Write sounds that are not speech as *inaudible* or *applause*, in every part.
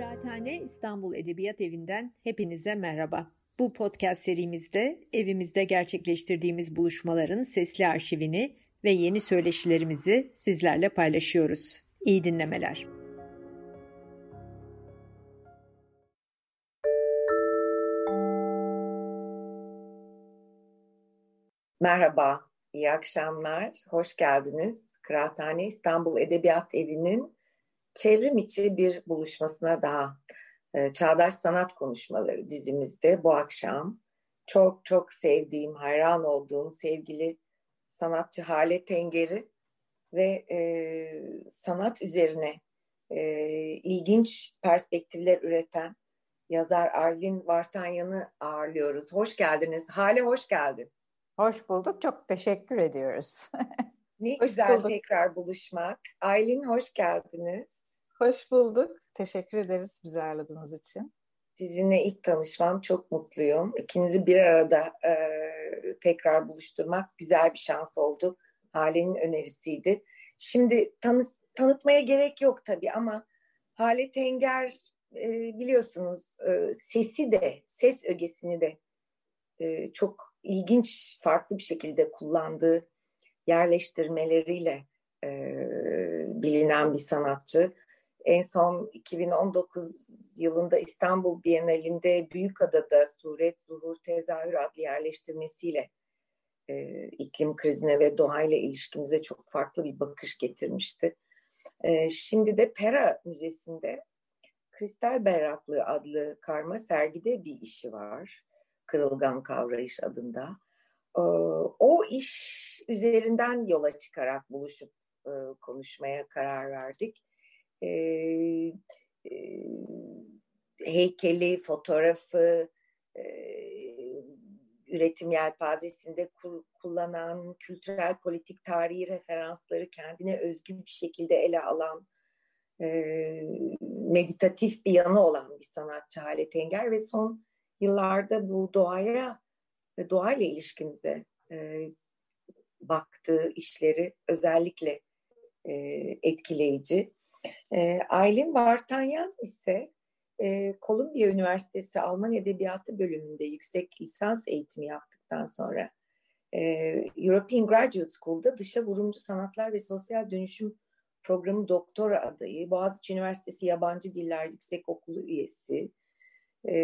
Kıraathane İstanbul Edebiyat Evi'nden hepinize merhaba. Bu podcast serimizde evimizde gerçekleştirdiğimiz buluşmaların sesli arşivini ve yeni söyleşilerimizi sizlerle paylaşıyoruz. İyi dinlemeler. Merhaba, iyi akşamlar, hoş geldiniz. Kıraathane İstanbul Edebiyat Evi'nin çevrim içi bir buluşmasına daha e, Çağdaş Sanat Konuşmaları dizimizde bu akşam çok çok sevdiğim, hayran olduğum sevgili sanatçı Hale Tenger'i ve e, sanat üzerine e, ilginç perspektifler üreten yazar Arlin Vartanyan'ı ağırlıyoruz. Hoş geldiniz. Hale hoş geldin. Hoş bulduk. Çok teşekkür ediyoruz. *laughs* ne hoş güzel bulduk. tekrar buluşmak. Aylin hoş geldiniz. Hoş bulduk. Teşekkür ederiz bizi ağırladığınız için. Sizinle ilk tanışmam çok mutluyum. İkinizi bir arada e, tekrar buluşturmak güzel bir şans oldu. Hale'nin önerisiydi. Şimdi tanı, tanıtmaya gerek yok tabii ama Hale Tenger e, biliyorsunuz e, sesi de, ses ögesini de e, çok ilginç, farklı bir şekilde kullandığı yerleştirmeleriyle e, bilinen bir sanatçı. En son 2019 yılında İstanbul Bienalinde Büyükada'da Suret, Zuhur, Tezahür adlı yerleştirmesiyle e, iklim krizine ve doğayla ilişkimize çok farklı bir bakış getirmişti. E, şimdi de Pera Müzesi'nde Kristal Berraklığı adlı karma sergide bir işi var. Kırılgan Kavrayış adında. E, o iş üzerinden yola çıkarak buluşup e, konuşmaya karar verdik e, e, heykeli, fotoğrafı, e, üretim yelpazesinde kur, kullanan kültürel politik tarihi referansları kendine özgü bir şekilde ele alan e, meditatif bir yanı olan bir sanatçı Halet Enger ve son yıllarda bu doğaya ve doğayla ilişkimize e, baktığı işleri özellikle e, etkileyici. E, Aylin Vartanyan ise e, Columbia Üniversitesi Alman Edebiyatı bölümünde yüksek lisans eğitimi yaptıktan sonra e, European Graduate School'da dışa vurumcu sanatlar ve sosyal dönüşüm programı doktora adayı, Boğaziçi Üniversitesi Yabancı Diller Yüksek Okulu üyesi e,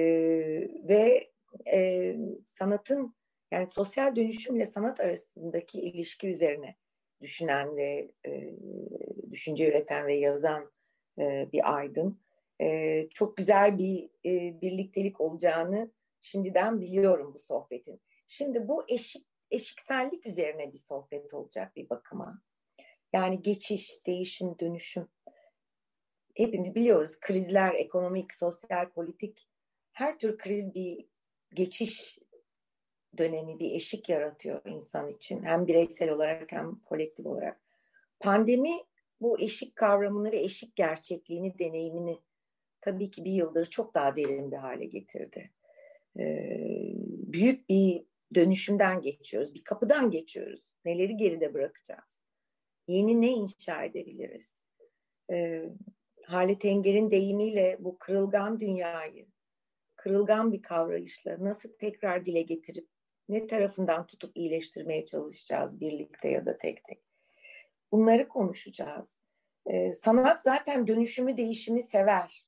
ve e, sanatın yani sosyal dönüşümle sanat arasındaki ilişki üzerine düşünen ve e, düşünce üreten ve yazan e, bir aydın. E, çok güzel bir e, birliktelik olacağını şimdiden biliyorum bu sohbetin. Şimdi bu eşik eşiksellik üzerine bir sohbet olacak bir bakıma. Yani geçiş, değişim, dönüşüm. Hepimiz biliyoruz krizler, ekonomik, sosyal, politik her tür kriz bir geçiş dönemi, bir eşik yaratıyor insan için. Hem bireysel olarak hem kolektif olarak. Pandemi bu eşik kavramını ve eşik gerçekliğini, deneyimini tabii ki bir yıldır çok daha derin bir hale getirdi. Ee, büyük bir dönüşümden geçiyoruz, bir kapıdan geçiyoruz. Neleri geride bırakacağız? Yeni ne inşa edebiliriz? Ee, Halit Enger'in deyimiyle bu kırılgan dünyayı, kırılgan bir kavrayışla nasıl tekrar dile getirip ne tarafından tutup iyileştirmeye çalışacağız birlikte ya da tek tek. Bunları konuşacağız. Ee, sanat zaten dönüşümü, değişimi sever.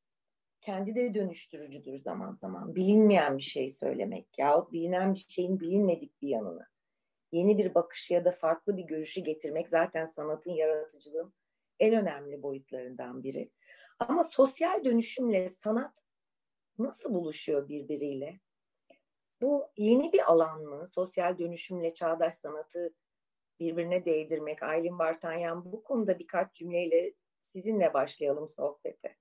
Kendi de dönüştürücüdür zaman zaman. Bilinmeyen bir şey söylemek yahut bilinen bir şeyin bilinmedik bir yanını. Yeni bir bakışı ya da farklı bir görüşü getirmek zaten sanatın yaratıcılığın en önemli boyutlarından biri. Ama sosyal dönüşümle sanat nasıl buluşuyor birbiriyle? Bu yeni bir alan mı? Sosyal dönüşümle çağdaş sanatı birbirine değdirmek. Aylin Bartanyan bu konuda birkaç cümleyle sizinle başlayalım sohbete.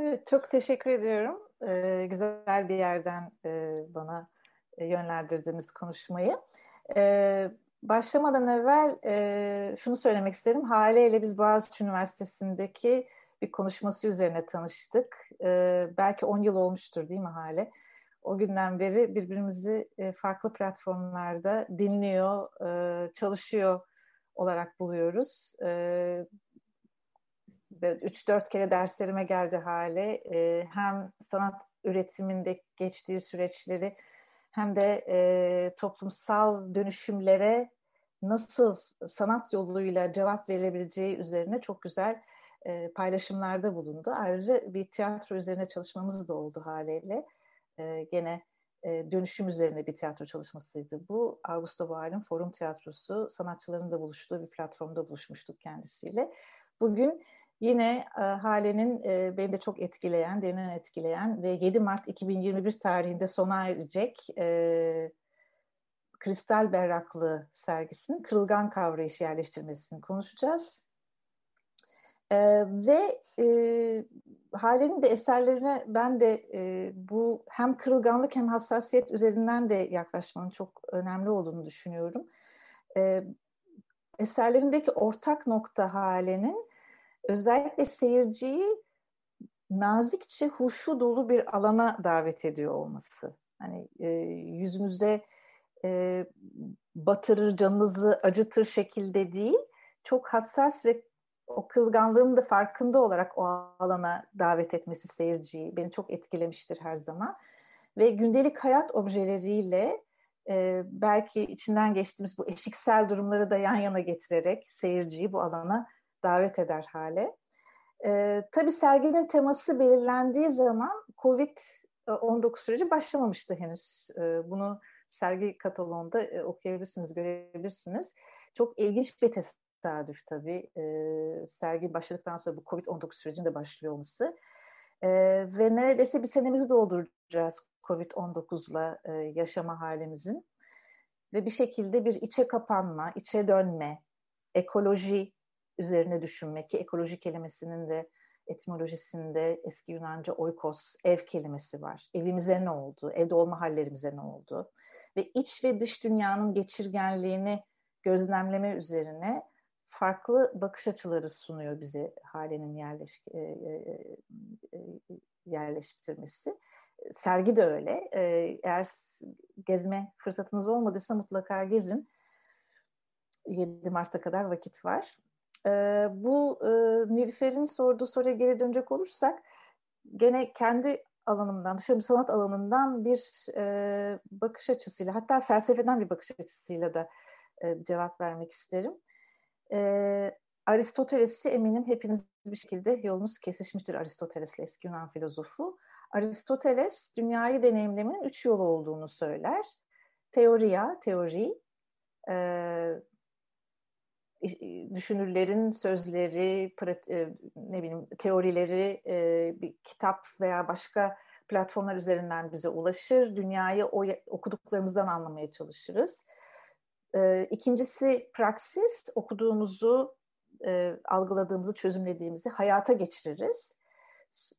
Evet, çok teşekkür ediyorum. Ee, güzel bir yerden e, bana e, yönlendirdiniz konuşmayı. Ee, başlamadan evvel e, şunu söylemek isterim. Hale ile biz Boğaziçi Üniversitesi'ndeki bir konuşması üzerine tanıştık. Ee, belki 10 yıl olmuştur değil mi Hale? O günden beri birbirimizi e, farklı platformlarda dinliyor, e, çalışıyor olarak buluyoruz. E, 3-4 kere derslerime geldi hale. E, hem sanat üretiminde geçtiği süreçleri hem de e, toplumsal dönüşümlere nasıl sanat yoluyla cevap verebileceği üzerine çok güzel e, paylaşımlarda bulundu. Ayrıca bir tiyatro üzerine çalışmamız da oldu haliyle. E, gene e, dönüşüm üzerine bir tiyatro çalışmasıydı. Bu Augusto Boal'in Forum Tiyatrosu sanatçıların da buluştuğu bir platformda buluşmuştuk kendisiyle. Bugün yine e, Hale'nin e, beni de çok etkileyen, derinden etkileyen ve 7 Mart 2021 tarihinde sona erecek e, Kristal Berraklığı sergisinin kırılgan kavrayış yerleştirmesini konuşacağız. Ee, ve e, Hale'nin de eserlerine ben de e, bu hem kırılganlık hem hassasiyet üzerinden de yaklaşmanın çok önemli olduğunu düşünüyorum. E, eserlerindeki ortak nokta Hale'nin özellikle seyirciyi nazikçe huşu dolu bir alana davet ediyor olması. Hani e, yüzünüze e, batırır, canınızı acıtır şekilde değil, çok hassas ve o kılganlığın da farkında olarak o alana davet etmesi seyirciyi beni çok etkilemiştir her zaman. Ve gündelik hayat objeleriyle e, belki içinden geçtiğimiz bu eşiksel durumları da yan yana getirerek seyirciyi bu alana davet eder hale. E, tabii serginin teması belirlendiği zaman COVID-19 süreci başlamamıştı henüz. E, bunu sergi kataloğunda e, okuyabilirsiniz, görebilirsiniz. Çok ilginç bir tesadüf tabii. E, sergi başladıktan sonra bu COVID-19 sürecinde başlıyor olması. E, ve neredeyse bir senemizi dolduracağız COVID-19'la e, yaşama halimizin. Ve bir şekilde bir içe kapanma, içe dönme, ekoloji üzerine düşünmek ki ekoloji kelimesinin de etimolojisinde eski Yunanca oikos, ev kelimesi var. Evimize ne oldu? Evde olma hallerimize ne oldu? Ve iç ve dış dünyanın geçirgenliğini gözlemleme üzerine farklı bakış açıları sunuyor bize halenin yerleş, e, e, e, yerleştirmesi. Sergi de öyle. Eğer gezme fırsatınız olmadıysa mutlaka gezin. 7 Mart'a kadar vakit var. Bu e, Nilüfer'in sorduğu soruya geri dönecek olursak gene kendi alanımdan, dışarı sanat alanından bir bakış açısıyla hatta felsefeden bir bakış açısıyla da cevap vermek isterim. E, Aristoteles'i eminim hepiniz bir şekilde yolunuz kesişmiştir Aristoteles'le eski Yunan filozofu. Aristoteles dünyayı deneyimlemenin üç yolu olduğunu söyler. Teoria, teori, e, düşünürlerin sözleri, ne bileyim teorileri e, bir kitap veya başka platformlar üzerinden bize ulaşır. Dünyayı o okuduklarımızdan anlamaya çalışırız. E, ikincisi praksis, okuduğumuzu, algıladığımızı, çözümlediğimizi hayata geçiririz.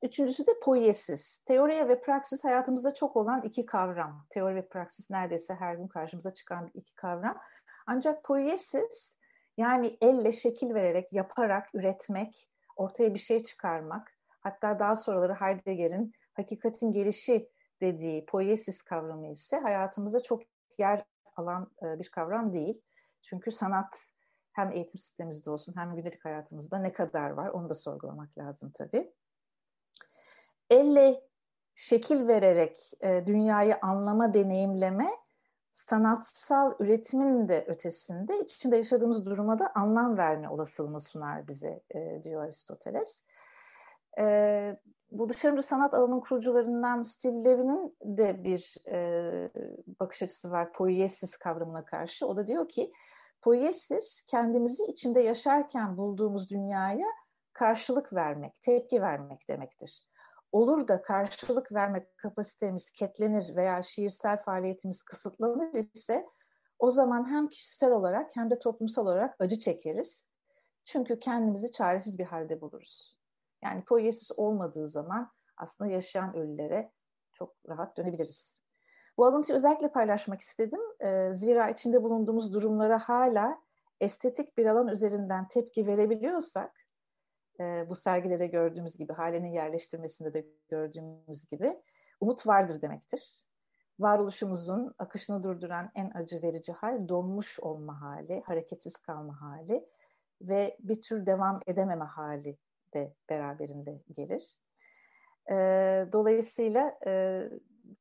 Üçüncüsü de poiesis. Teoriye ve praksis hayatımızda çok olan iki kavram. Teori ve praksis neredeyse her gün karşımıza çıkan iki kavram. Ancak poiesis yani elle şekil vererek, yaparak, üretmek, ortaya bir şey çıkarmak. Hatta daha sonraları Heidegger'in hakikatin gelişi dediği poiesis kavramı ise hayatımızda çok yer alan e, bir kavram değil. Çünkü sanat hem eğitim sistemimizde olsun hem gündelik hayatımızda ne kadar var onu da sorgulamak lazım tabii. Elle şekil vererek e, dünyayı anlama, deneyimleme sanatsal üretimin de ötesinde içinde yaşadığımız duruma da anlam verme olasılığını sunar bize e, diyor Aristoteles. E, bu dışarıda sanat alanının kurucularından Steve Levin'in de bir e, bakış açısı var poiesis kavramına karşı. O da diyor ki poiesis kendimizi içinde yaşarken bulduğumuz dünyaya karşılık vermek, tepki vermek demektir olur da karşılık verme kapasitemiz ketlenir veya şiirsel faaliyetimiz kısıtlanır ise o zaman hem kişisel olarak hem de toplumsal olarak acı çekeriz. Çünkü kendimizi çaresiz bir halde buluruz. Yani poiesis olmadığı zaman aslında yaşayan ölülere çok rahat dönebiliriz. Bu alıntıyı özellikle paylaşmak istedim. Zira içinde bulunduğumuz durumlara hala estetik bir alan üzerinden tepki verebiliyorsak e, bu sergide de gördüğümüz gibi, halenin yerleştirmesinde de gördüğümüz gibi umut vardır demektir. Varoluşumuzun akışını durduran en acı verici hal donmuş olma hali, hareketsiz kalma hali ve bir tür devam edememe hali de beraberinde gelir. E, dolayısıyla e,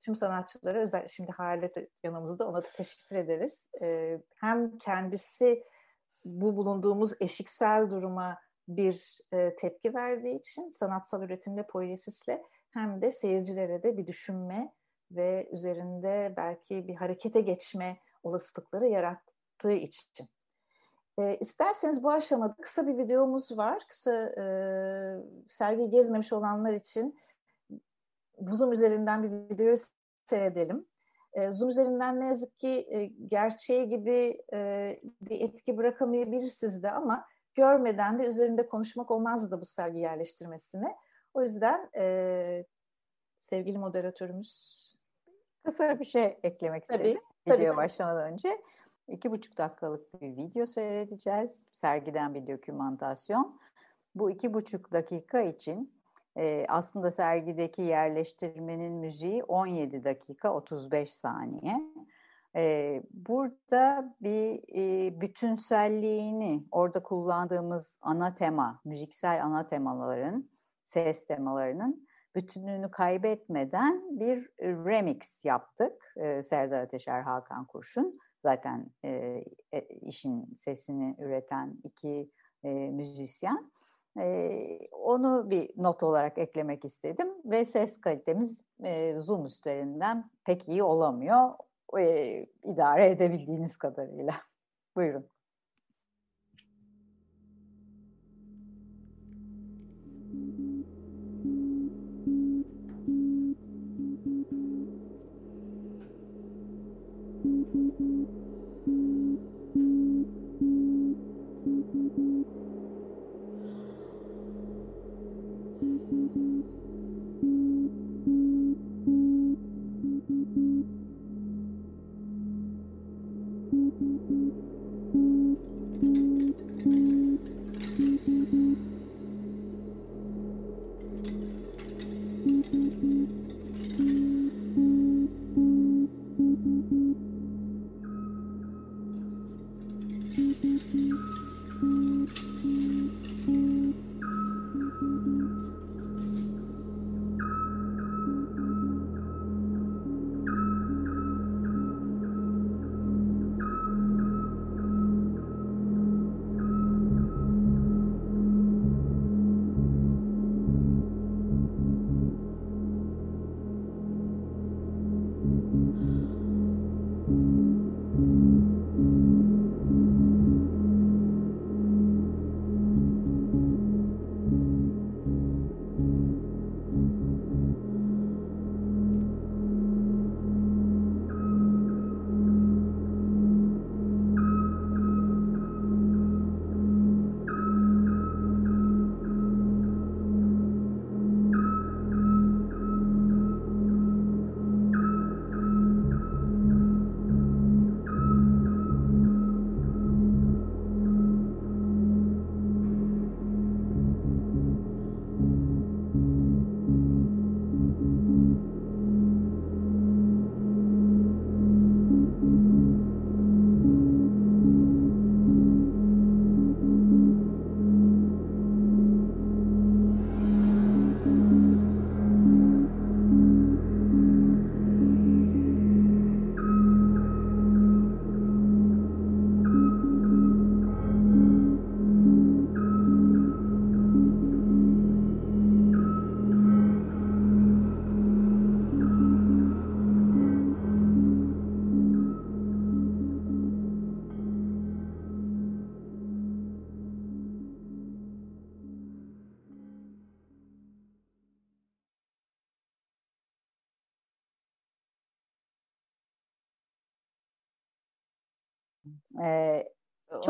tüm sanatçılara özel şimdi Halit yanımızda ona da teşekkür ederiz. E, hem kendisi bu bulunduğumuz eşiksel duruma bir e, tepki verdiği için sanatsal üretimle, poiesisle hem de seyircilere de bir düşünme ve üzerinde belki bir harekete geçme olasılıkları yarattığı için. E, isterseniz bu aşamada kısa bir videomuz var. Kısa e, sergi gezmemiş olanlar için Zoom üzerinden bir videoyu seyredelim. E, Zoom üzerinden ne yazık ki e, gerçeği gibi e, bir etki bırakamayabilir sizde ama görmeden de üzerinde konuşmak olmazdı bu sergi yerleştirmesini. O yüzden e, sevgili moderatörümüz Kısa bir şey eklemek tabii, istedim tabii, video tabii. başlamadan önce. İki buçuk dakikalık bir video seyredeceğiz. Sergiden bir dokümantasyon. Bu iki buçuk dakika için e, aslında sergideki yerleştirmenin müziği 17 dakika 35 saniye. E, burada bir e, bütünselliğini, orada kullandığımız ana tema, müziksel ana temaların, ses temalarının bütünlüğünü kaybetmeden bir remix yaptık. E, Serdar Ateşer, Hakan Kurşun. Zaten e, e, işin sesini üreten iki e, müzisyen. E, onu bir not olarak eklemek istedim ve ses kalitemiz e, Zoom üstlerinden pek iyi olamıyor. E, idare edebildiğiniz kadarıyla. *laughs* Buyurun.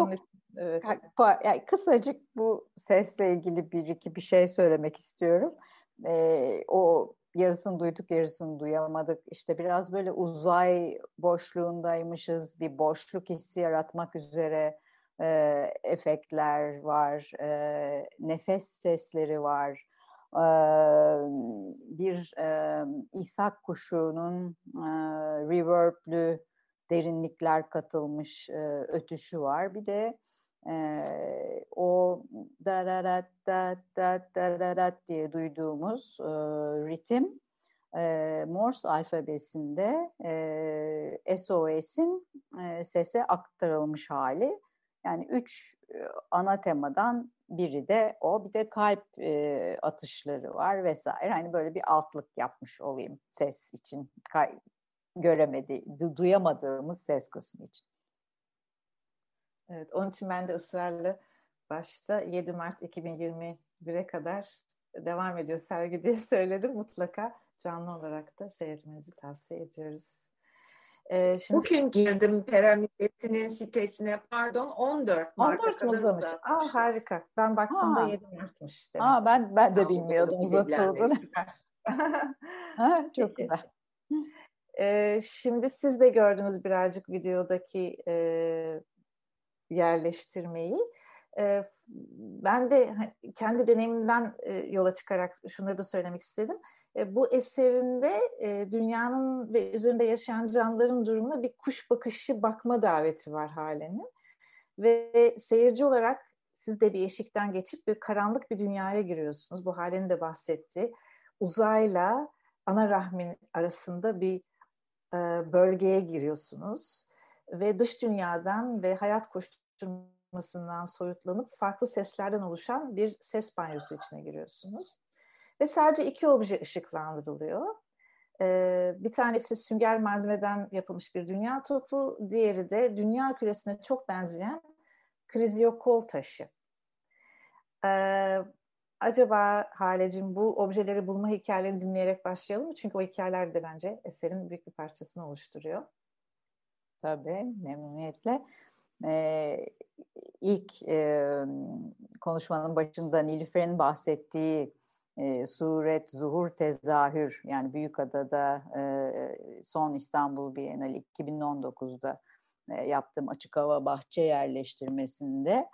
Çok evet. yani kısacık bu sesle ilgili bir iki bir şey söylemek istiyorum. Ee, o yarısını duyduk yarısını duyamadık. İşte biraz böyle uzay boşluğundaymışız. Bir boşluk hissi yaratmak üzere e, efektler var. E, nefes sesleri var. E, bir e, İshak kuşunun e, reverblü derinlikler katılmış e, ötüşü var. Bir de e, o dararat da da dararat diye duyduğumuz e, ritim e, Morse alfabesinde e, SOS'in e, sese aktarılmış hali. Yani üç ana temadan biri de o. Bir de kalp e, atışları var vesaire. Hani böyle bir altlık yapmış olayım ses için. Kay, göremedi, du duyamadığımız ses kısmı için. Evet, onun için ben de ısrarla başta 7 Mart 2021'e kadar devam ediyor sergi diye *laughs* söyledim. Mutlaka canlı olarak da seyretmenizi tavsiye ediyoruz. Ee, şimdi... Bugün girdim Piramidesi'nin sitesine pardon 14 Mart'a 14 mu uzamış? Aa, harika. Ben baktığımda ha. 7 Mart'mış. Demek. Aa, ben, ben de bilmiyordum uzatıldığını. *laughs* ha, çok güzel. Şimdi siz de gördünüz birazcık videodaki e, yerleştirmeyi. E, ben de kendi deneyimimden e, yola çıkarak şunları da söylemek istedim. E, bu eserinde e, dünyanın ve üzerinde yaşayan canlıların durumuna bir kuş bakışı bakma daveti var halenin. Ve seyirci olarak siz de bir eşikten geçip bir karanlık bir dünyaya giriyorsunuz. Bu halenin de bahsetti. Uzayla ana rahmin arasında bir e, bölgeye giriyorsunuz. Ve dış dünyadan ve hayat koşturmasından soyutlanıp farklı seslerden oluşan bir ses banyosu içine giriyorsunuz. Ve sadece iki obje ışıklandırılıyor. Ee, bir tanesi sünger malzemeden yapılmış bir dünya topu, diğeri de dünya küresine çok benzeyen krizyokol taşı. Ee, acaba Halecim bu objeleri bulma hikayelerini dinleyerek başlayalım mı? Çünkü o hikayeler de bence eserin büyük bir parçasını oluşturuyor. Tabii, memnuniyetle. Ee, ilk e, konuşmanın başında Nilüfer'in bahsettiği e, suret, zuhur, tezahür yani Büyükada'da e, son İstanbul Bienali 2019'da e, yaptığım açık hava bahçe yerleştirmesinde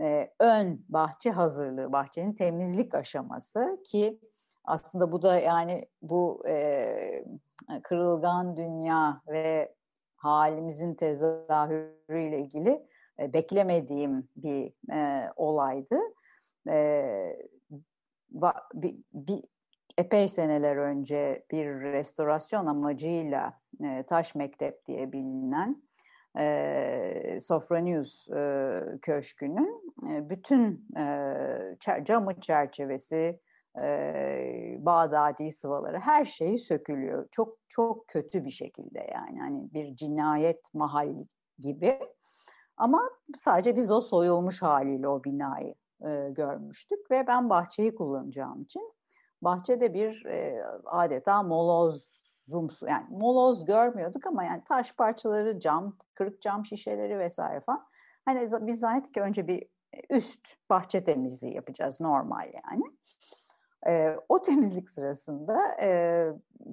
e, ön bahçe hazırlığı, bahçenin temizlik aşaması ki aslında bu da yani bu e, kırılgan dünya ve halimizin tezahürüyle ilgili e, beklemediğim bir e, olaydı. E, bir, bir epey seneler önce bir restorasyon amacıyla e, Taş Mektep diye bilinen e, Sofronius e, Köşkü'nün e, bütün e, camı çerçevesi, e, Bağdadi sıvaları her şeyi sökülüyor. Çok çok kötü bir şekilde yani hani bir cinayet mahalli gibi. Ama sadece biz o soyulmuş haliyle o binayı e, görmüştük ve ben bahçeyi kullanacağım için bahçede bir e, adeta moloz zoomsu yani moloz görmüyorduk ama yani taş parçaları, cam, kırık cam şişeleri vesaire falan. Hani biz zannettik ki önce bir üst bahçe temizliği yapacağız normal yani. E, o temizlik sırasında e,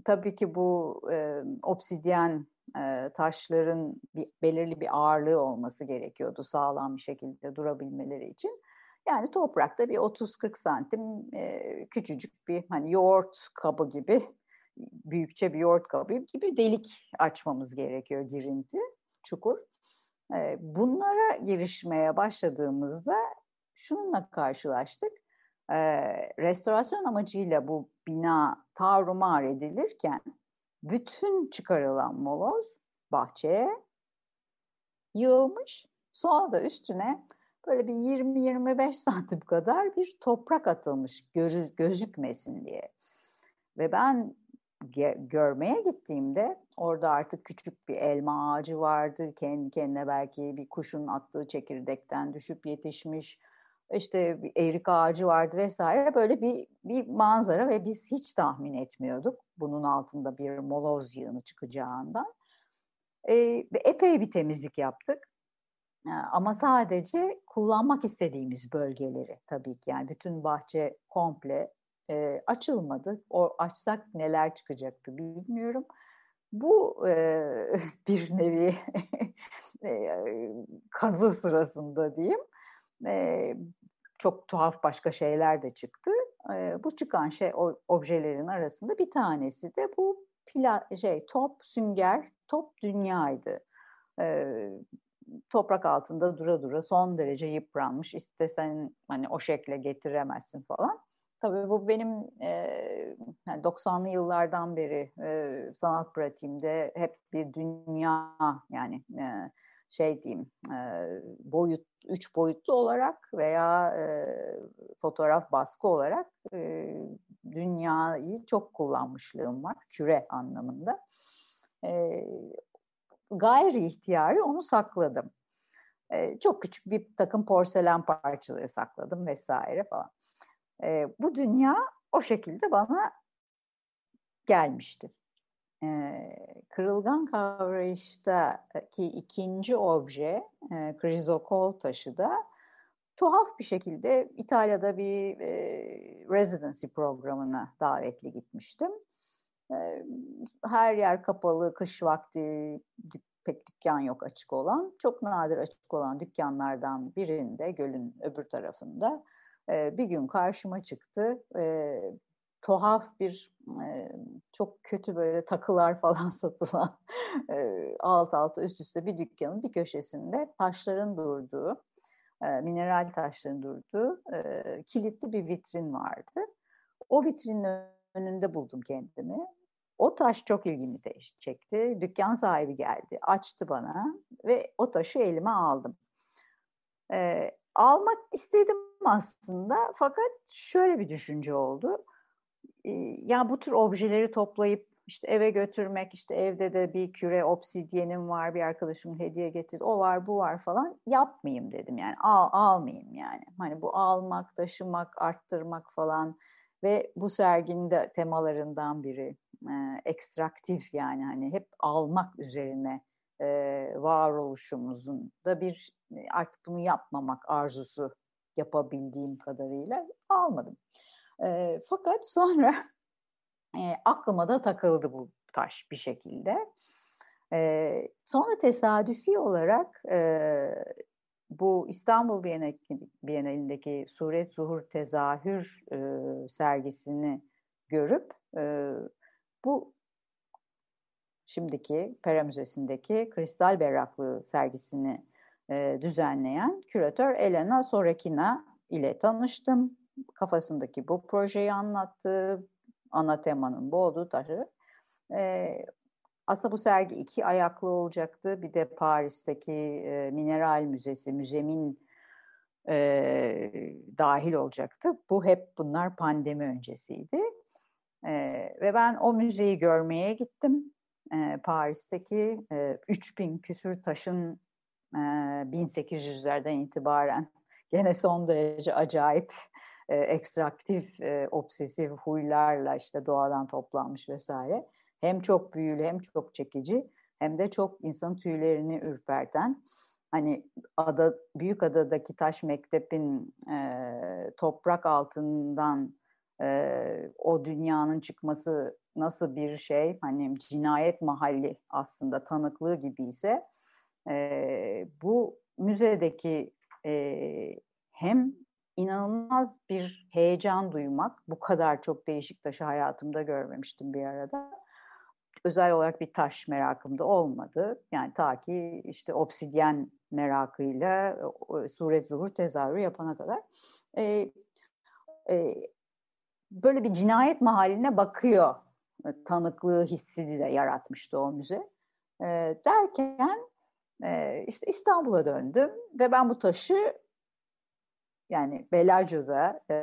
tabii ki bu e, obsidyen e, taşların bir, belirli bir ağırlığı olması gerekiyordu sağlam bir şekilde durabilmeleri için. Yani toprakta bir 30-40 santim e, küçücük bir hani yoğurt kabı gibi büyükçe bir yoğurt kabı gibi delik açmamız gerekiyor girinti, çukur. E, bunlara girişmeye başladığımızda şununla karşılaştık. E, restorasyon amacıyla bu bina tarumar edilirken bütün çıkarılan moloz bahçeye yığılmış. Sonra da üstüne böyle bir 20-25 santim kadar bir toprak atılmış göz, gözükmesin diye. Ve ben görmeye gittiğimde orada artık küçük bir elma ağacı vardı. Kendi kendine belki bir kuşun attığı çekirdekten düşüp yetişmiş. İşte bir erik ağacı vardı vesaire. Böyle bir, bir manzara ve biz hiç tahmin etmiyorduk bunun altında bir moloz yığını çıkacağından. Ee, epey bir temizlik yaptık. Ama sadece kullanmak istediğimiz bölgeleri tabii ki yani bütün bahçe komple e, açılmadı. O açsak neler çıkacaktı bilmiyorum. Bu e, *laughs* bir nevi *laughs* kazı sırasında diyeyim. E, çok tuhaf başka şeyler de çıktı. E, bu çıkan şey o, objelerin arasında bir tanesi de bu pla, şey top sünger top dünyaydı. E, toprak altında dura dura son derece yıpranmış. İstesen hani o şekle getiremezsin falan. Tabii bu benim e, yani 90'lı yıllardan beri e, sanat pratiğimde hep bir dünya yani e, şey diyeyim e, boyut üç boyutlu olarak veya e, fotoğraf baskı olarak e, dünyayı çok kullanmışlığım var küre anlamında. E, gayri ihtiyari onu sakladım. E, çok küçük bir takım porselen parçaları sakladım vesaire falan. E, bu dünya o şekilde bana gelmişti. E, kırılgan kavrayıştaki ikinci obje, e, krizokol taşı da tuhaf bir şekilde İtalya'da bir e, residency programına davetli gitmiştim. E, her yer kapalı, kış vakti pek dükkan yok açık olan. Çok nadir açık olan dükkanlardan birinde, gölün öbür tarafında e, bir gün karşıma çıktı. E, tuhaf bir e, çok kötü böyle takılar *laughs* falan satılan e, alt alta üst üste bir dükkanın bir köşesinde taşların durduğu, e, mineral taşların durduğu e, kilitli bir vitrin vardı. O vitrinin önünde buldum kendimi. O taş çok ilgimi çekti. Dükkan sahibi geldi, açtı bana ve o taşı elime aldım. E, almak istedim aslında fakat şöyle bir düşünce oldu. E, ya bu tür objeleri toplayıp işte eve götürmek, işte evde de bir küre obsidyenim var, bir arkadaşım hediye getirdi, o var, bu var falan yapmayayım dedim yani al, almayayım yani. Hani bu almak, taşımak, arttırmak falan ve bu serginin de temalarından biri e, ekstraktif yani hani hep almak üzerine e, varoluşumuzun da bir artık bunu yapmamak arzusu yapabildiğim kadarıyla almadım. E, fakat sonra *laughs* e, aklıma da takıldı bu taş bir şekilde. E, sonra tesadüfi olarak e, bu İstanbul Bienalindeki Suret Zuhur Tezahür e, sergisini görüp e, bu şimdiki Pera Müzesi'ndeki Kristal Berraklığı sergisini e, düzenleyen küratör Elena Sorekina ile tanıştım. Kafasındaki bu projeyi anlattı. Ana temanın bu olduğu taşı. E, aslında bu sergi iki ayaklı olacaktı. Bir de Paris'teki e, Mineral Müzesi, Müzemin e, dahil olacaktı. Bu hep bunlar pandemi öncesiydi. E, ve ben o müzeyi görmeye gittim. E, Paris'teki e, 3000 küsür taşın 1800'lerden itibaren *laughs* gene son derece acayip e, ekstraktif, e, obsesif huylarla işte doğadan toplanmış vesaire. Hem çok büyülü hem çok çekici hem de çok insan tüylerini ürperten. Hani ada, büyük adadaki taş mektebin e, toprak altından e, o dünyanın çıkması nasıl bir şey? Hani cinayet mahalli aslında tanıklığı gibi ise e, bu müzedeki e, hem inanılmaz bir heyecan duymak, bu kadar çok değişik taşı hayatımda görmemiştim bir arada. Özel olarak bir taş merakım da olmadı. Yani ta ki işte obsidyen merakıyla suret zuhur tezahürü yapana kadar. E, e, böyle bir cinayet mahaline bakıyor tanıklığı hissi de yaratmıştı o müze. E, derken e, işte İstanbul'a döndüm ve ben bu taşı yani Bellagio'da e,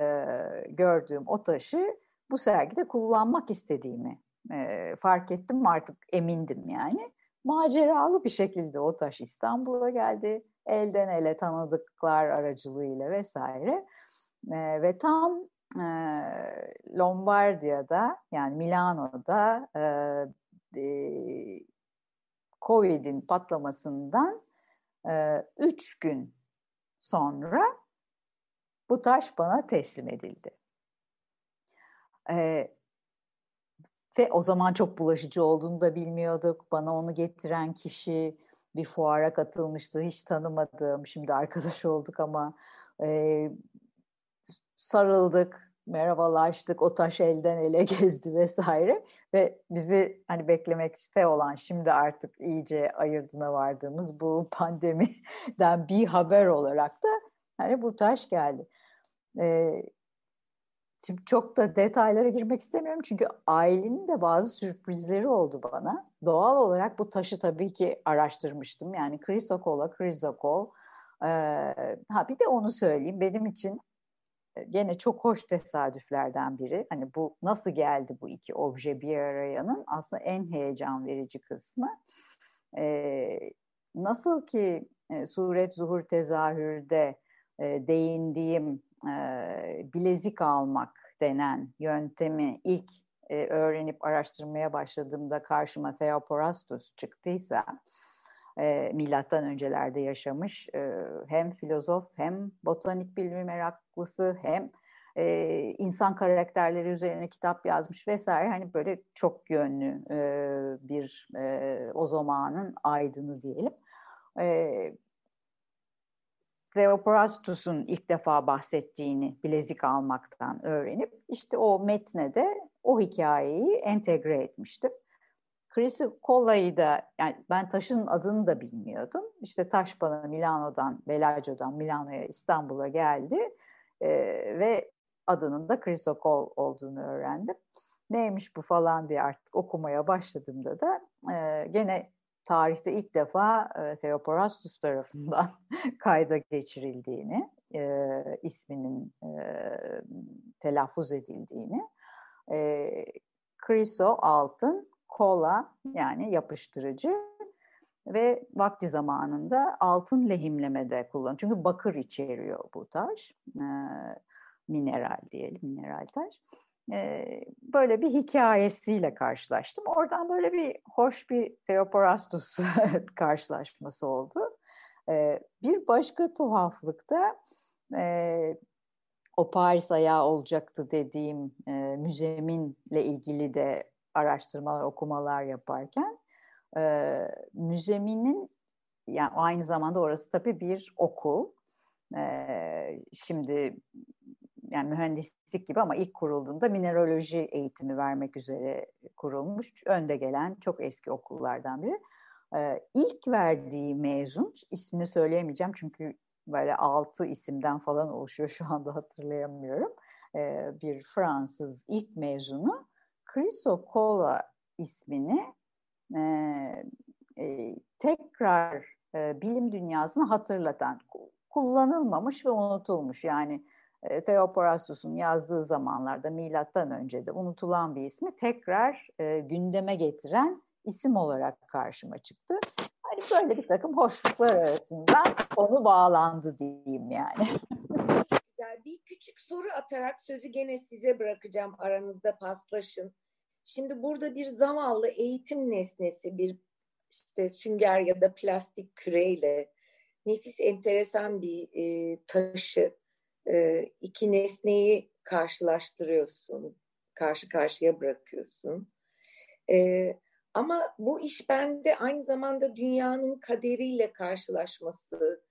gördüğüm o taşı bu sergide kullanmak istediğimi e, fark ettim artık emindim yani. Maceralı bir şekilde o taş İstanbul'a geldi. Elden ele tanıdıklar aracılığıyla vesaire. E, ve tam e, Lombardiya'da yani Milano'da e, e, Covid'in patlamasından e, üç gün sonra bu taş bana teslim edildi. E, ve o zaman çok bulaşıcı olduğunu da bilmiyorduk. Bana onu getiren kişi bir fuara katılmıştı. Hiç tanımadığım, şimdi arkadaş olduk ama e, sarıldık. merhabalaştık, o taş elden ele gezdi vesaire ve bizi hani beklemekte olan şimdi artık iyice ayırdına vardığımız bu *laughs* pandemiden bir haber olarak da hani bu taş geldi. Ee, şimdi çok da detaylara girmek istemiyorum çünkü ailenin de bazı sürprizleri oldu bana. Doğal olarak bu taşı tabii ki araştırmıştım. Yani krisokola, krizokol. Ee, ha bir de onu söyleyeyim. Benim için gene çok hoş tesadüflerden biri. Hani bu nasıl geldi bu iki obje bir arayanın aslında en heyecan verici kısmı. Ee, nasıl ki e, suret zuhur tezahürde e, değindiğim e, bilezik almak denen yöntemi ilk e, öğrenip araştırmaya başladığımda karşıma Theoporastus çıktıysa e, milattan öncelerde yaşamış e, hem filozof hem botanik bilimi meraklısı hem e, insan karakterleri üzerine kitap yazmış vesaire hani böyle çok yönlü e, bir e, o zamanın aydını diyelim. E, Theophrastus'un ilk defa bahsettiğini bilezik almaktan öğrenip işte o metne de o hikayeyi entegre etmiştim. Chris Colla'yı da yani ben taşın adını da bilmiyordum. İşte taş bana Milano'dan, Bellagio'dan Milano'ya İstanbul'a geldi e, ve adının da Crisocol olduğunu öğrendim. Neymiş bu falan diye artık okumaya başladığımda da e, gene tarihte ilk defa e, Theoporastus tarafından *laughs* kayda geçirildiğini, e, isminin e, telaffuz edildiğini, e, Kriso altın, kola yani yapıştırıcı ve vakti zamanında altın lehimlemede kullan. Çünkü bakır içeriyor bu taş, e, mineral diyelim, mineral taş. E, böyle bir hikayesiyle karşılaştım. Oradan böyle bir hoş bir Theoporastus *laughs* karşılaşması oldu. E, bir başka tuhaflık da e, o Paris ayağı olacaktı dediğim e, müzeminle ilgili de araştırmalar, okumalar yaparken e, müzeminin yani aynı zamanda orası tabii bir okul. E, şimdi yani mühendislik gibi ama ilk kurulduğunda mineraloji eğitimi vermek üzere kurulmuş. Önde gelen çok eski okullardan biri. Ee, ilk verdiği mezun, ismini söyleyemeyeceğim çünkü böyle altı isimden falan oluşuyor şu anda hatırlayamıyorum. Ee, bir Fransız ilk mezunu Chrysocolla ismini e, e, tekrar e, bilim dünyasını hatırlatan, kullanılmamış ve unutulmuş. Yani e, Theoporastus'un yazdığı zamanlarda milattan önce de unutulan bir ismi tekrar e, gündeme getiren isim olarak karşıma çıktı. Hani böyle bir takım hoşluklar arasında onu bağlandı diyeyim yani. *laughs* Bir küçük soru atarak sözü gene size bırakacağım. Aranızda paslaşın. Şimdi burada bir zavallı eğitim nesnesi, bir işte sünger ya da plastik küreyle nefis enteresan bir e, taşı e, iki nesneyi karşılaştırıyorsun, karşı karşıya bırakıyorsun. E, ama bu iş bende aynı zamanda dünyanın kaderiyle karşılaşması,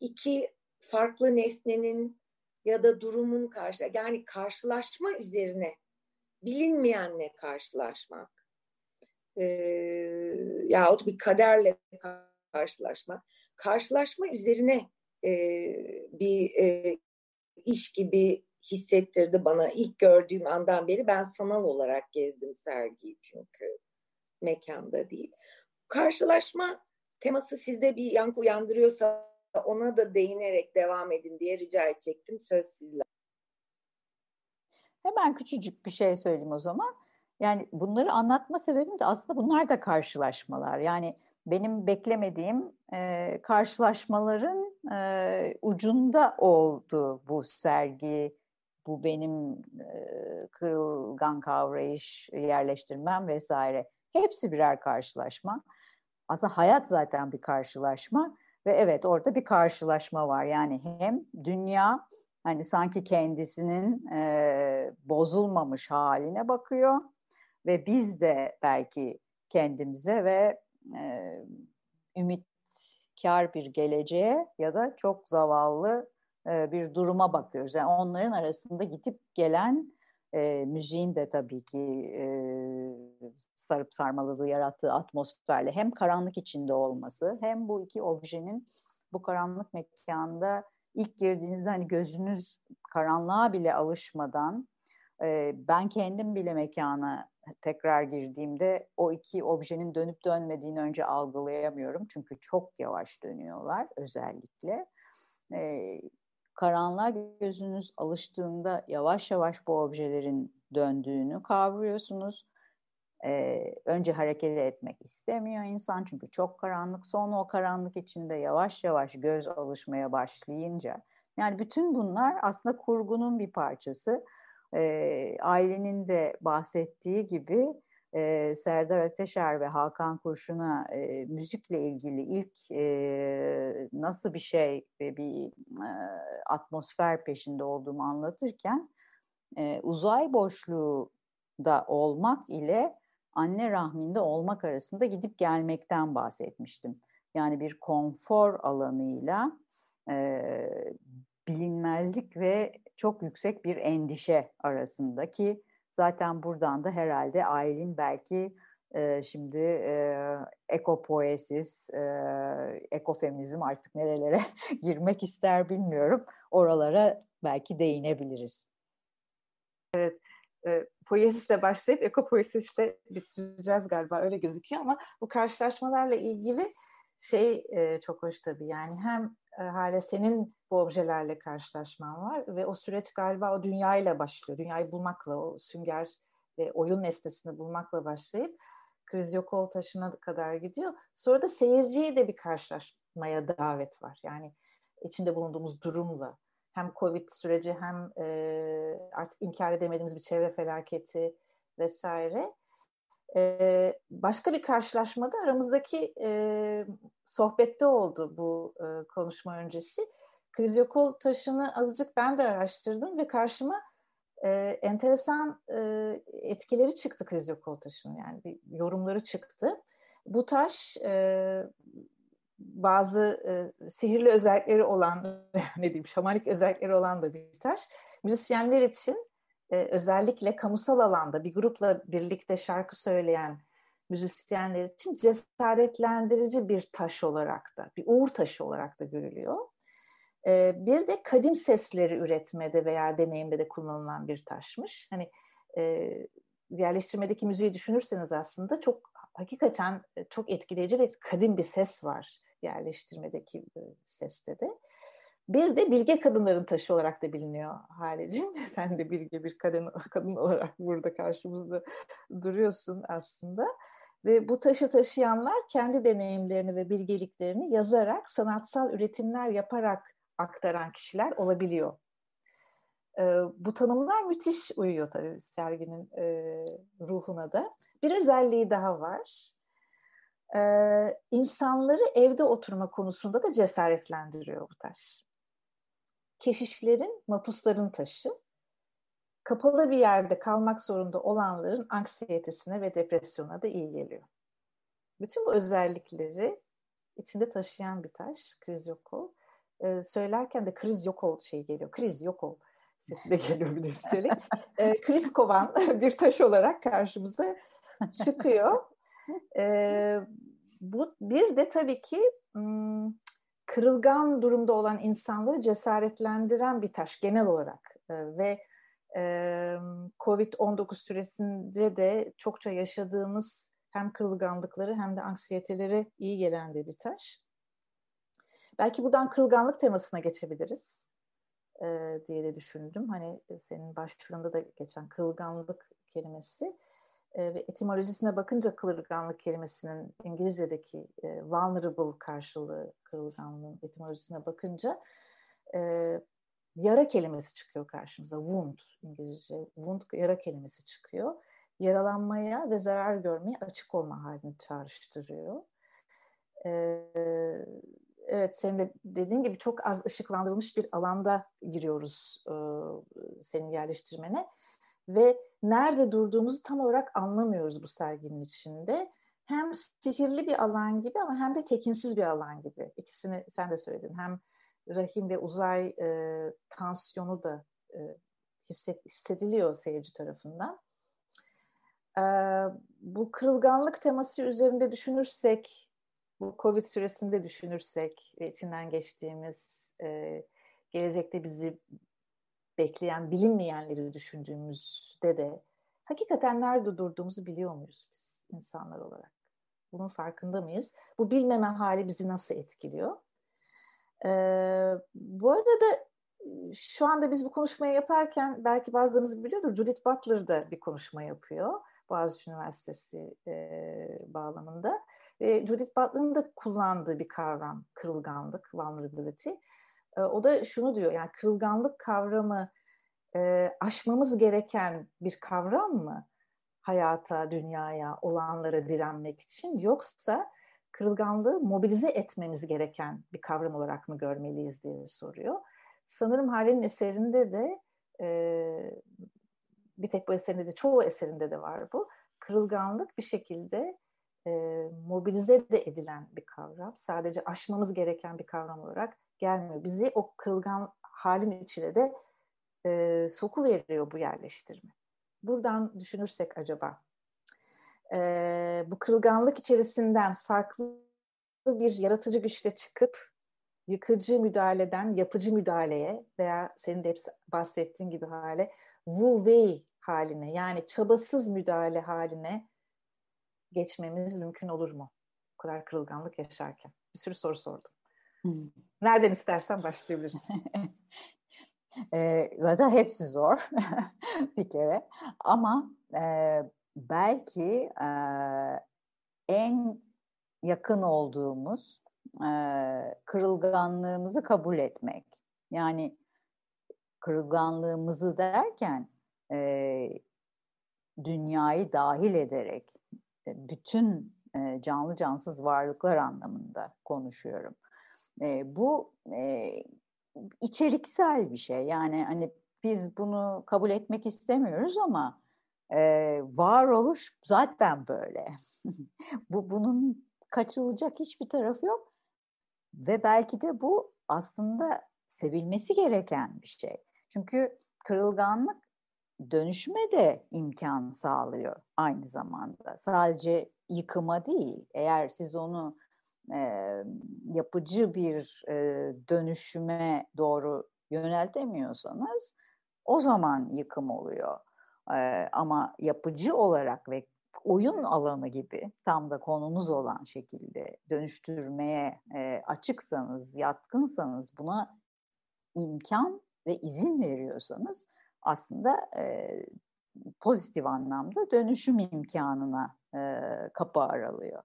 iki farklı nesnenin ya da durumun karşı, yani karşılaşma üzerine bilinmeyenle karşılaşmak e, yahut bir kaderle karşılaşmak, karşılaşma üzerine e, bir e, iş gibi hissettirdi bana. ilk gördüğüm andan beri ben sanal olarak gezdim sergiyi çünkü mekanda değil. Karşılaşma teması sizde bir yankı uyandırıyorsa ona da değinerek devam edin diye rica edecektim. Söz sizler. Hemen küçücük bir şey söyleyeyim o zaman. Yani bunları anlatma sebebim de aslında bunlar da karşılaşmalar. Yani benim beklemediğim e, karşılaşmaların e, ucunda oldu bu sergi, bu benim e, kırılgan kavrayış yerleştirmem vesaire. Hepsi birer karşılaşma. Aslında hayat zaten bir karşılaşma ve evet orada bir karşılaşma var. Yani hem dünya hani sanki kendisinin e, bozulmamış haline bakıyor ve biz de belki kendimize ve e, ümitkar bir geleceğe ya da çok zavallı e, bir duruma bakıyoruz. Yani onların arasında gidip gelen e, müziğin de tabii ki e, sarıp sarmaladığı, yarattığı atmosferle hem karanlık içinde olması hem bu iki objenin bu karanlık mekanda ilk girdiğinizde hani gözünüz karanlığa bile alışmadan e, ben kendim bile mekana tekrar girdiğimde o iki objenin dönüp dönmediğini önce algılayamıyorum. Çünkü çok yavaş dönüyorlar özellikle. E, karanlığa gözünüz alıştığında yavaş yavaş bu objelerin döndüğünü kavruyorsunuz. Ee, önce hareket etmek istemiyor insan çünkü çok karanlık. Sonra o karanlık içinde yavaş yavaş göz alışmaya başlayınca yani bütün bunlar aslında kurgunun bir parçası. Ee, ailenin de bahsettiği gibi e, Serdar Ateşer ve Hakan Kurşun'a e, müzikle ilgili ilk e, nasıl bir şey ve bir e, atmosfer peşinde olduğumu anlatırken e, uzay boşluğu da olmak ile anne rahminde olmak arasında gidip gelmekten bahsetmiştim. Yani bir konfor alanıyla e, bilinmezlik ve çok yüksek bir endişe arasındaki Zaten buradan da herhalde Aylin belki e, şimdi e, ekopoesis, e, ekofeminizm artık nerelere *laughs* girmek ister bilmiyorum. Oralara belki değinebiliriz. Evet, e, poesisle başlayıp ekopoesisle bitireceğiz galiba öyle gözüküyor ama bu karşılaşmalarla ilgili şey e, çok hoş tabii yani hem e, Hale senin bu objelerle karşılaşman var ve o süreç galiba o dünyayla başlıyor. Dünyayı bulmakla, o sünger ve oyun nesnesini bulmakla başlayıp Krizyokol taşına kadar gidiyor. Sonra da seyirciye de bir karşılaşmaya davet var. Yani içinde bulunduğumuz durumla hem Covid süreci hem e, artık inkar edemediğimiz bir çevre felaketi vesaire. E, başka bir karşılaşmada aramızdaki e, sohbette oldu bu e, konuşma öncesi. Krizyokol taşını azıcık ben de araştırdım ve karşıma e, enteresan e, etkileri çıktı krizyokol taşının yani bir yorumları çıktı. Bu taş e, bazı e, sihirli özellikleri olan *laughs* ne diyeyim şamanik özellikleri olan da bir taş. Müzisyenler için e, özellikle kamusal alanda bir grupla birlikte şarkı söyleyen müzisyenler için cesaretlendirici bir taş olarak da, bir uğur taşı olarak da görülüyor. E, bir de kadim sesleri üretmede veya deneyimde de kullanılan bir taşmış. Hani e, yerleştirmedeki müziği düşünürseniz aslında çok hakikaten e, çok etkileyici ve kadim bir ses var yerleştirmedeki e, seste de. Bir de bilge kadınların taşı olarak da biliniyor Halicim. *laughs* Sen de bilge bir kadın, kadın olarak burada karşımızda duruyorsun aslında. Ve bu taşı taşıyanlar kendi deneyimlerini ve bilgeliklerini yazarak, sanatsal üretimler yaparak aktaran kişiler olabiliyor. E, bu tanımlar müthiş uyuyor tabii serginin e, ruhuna da. Bir özelliği daha var. E, insanları evde oturma konusunda da cesaretlendiriyor bu taş. Keşişlerin, mapusların taşı, kapalı bir yerde kalmak zorunda olanların anksiyetesine ve depresyona da iyi geliyor. Bütün bu özellikleri içinde taşıyan bir taş, krizyokol e, söylerken de kriz yok ol şey geliyor. Kriz yok ol sesi de geliyor bir de üstelik. *laughs* e, kriz kovan *laughs* bir taş olarak karşımıza çıkıyor. *laughs* E, bu bir de tabii ki kırılgan durumda olan insanları cesaretlendiren bir taş genel olarak e, ve e, Covid-19 süresinde de çokça yaşadığımız hem kırılganlıkları hem de anksiyeteleri iyi gelen de bir taş. Belki buradan kırılganlık temasına geçebiliriz e, diye de düşündüm. Hani senin başlığında da geçen kırılganlık kelimesi e, ve etimolojisine bakınca kırılganlık kelimesinin İngilizce'deki e, vulnerable karşılığı kırılganlığın etimolojisine bakınca e, yara kelimesi çıkıyor karşımıza. Wound İngilizce. Wound yara kelimesi çıkıyor. Yaralanmaya ve zarar görmeye açık olma halini çağrıştırıyor. Ee, evet senin de dediğin gibi çok az ışıklandırılmış bir alanda giriyoruz e, senin yerleştirmene ve nerede durduğumuzu tam olarak anlamıyoruz bu serginin içinde. Hem sihirli bir alan gibi ama hem de tekinsiz bir alan gibi. İkisini sen de söyledin. Hem rahim ve uzay e, tansiyonu da e, hisset, hissediliyor seyirci tarafından. E, bu kırılganlık teması üzerinde düşünürsek, bu Covid süresinde düşünürsek içinden geçtiğimiz e, gelecekte bizi bekleyen bilinmeyenleri düşündüğümüzde de hakikaten nerede durduğumuzu biliyor muyuz biz insanlar olarak? Bunun farkında mıyız? Bu bilmeme hali bizi nasıl etkiliyor? Ee, bu arada şu anda biz bu konuşmayı yaparken belki bazılarınız biliyordur Judith Butler da bir konuşma yapıyor. Boğaziçi Üniversitesi e, bağlamında. Ve Judith Butler'ın da kullandığı bir kavram kırılganlık, vulnerability. O da şunu diyor yani kırılganlık kavramı e, aşmamız gereken bir kavram mı? Hayata, dünyaya, olanlara direnmek için yoksa kırılganlığı mobilize etmemiz gereken bir kavram olarak mı görmeliyiz diye soruyor. Sanırım Hale'nin eserinde de e, bir tek bu eserinde de çoğu eserinde de var bu. Kırılganlık bir şekilde e, mobilize de edilen bir kavram. Sadece aşmamız gereken bir kavram olarak gelmiyor. Bizi o kırılgan halin içine de e, soku veriyor bu yerleştirme. Buradan düşünürsek acaba e, bu kırılganlık içerisinden farklı bir yaratıcı güçle çıkıp yıkıcı müdahaleden yapıcı müdahaleye veya senin de hepsi bahsettiğin gibi hale wu wei haline yani çabasız müdahale haline geçmemiz mümkün olur mu? Bu kadar kırılganlık yaşarken. Bir sürü soru sordum. *laughs* Nereden istersen başlayabilirsin. *laughs* e, zaten hepsi zor *laughs* bir kere. Ama e, belki e, en yakın olduğumuz e, kırılganlığımızı kabul etmek. Yani kırılganlığımızı derken e, dünyayı dahil ederek bütün e, canlı cansız varlıklar anlamında konuşuyorum. E, bu e, içeriksel bir şey. Yani hani biz bunu kabul etmek istemiyoruz ama e, varoluş zaten böyle. *laughs* bu bunun kaçılacak hiçbir tarafı yok. Ve belki de bu aslında sevilmesi gereken bir şey. Çünkü kırılganlık dönüşme de imkan sağlıyor aynı zamanda. Sadece yıkıma değil. Eğer siz onu e, yapıcı bir e, dönüşüme doğru yöneltemiyorsanız o zaman yıkım oluyor. E, ama yapıcı olarak ve oyun alanı gibi tam da konumuz olan şekilde dönüştürmeye e, açıksanız, yatkınsanız buna imkan ve izin veriyorsanız aslında e, pozitif anlamda dönüşüm imkanına e, kapı aralıyor.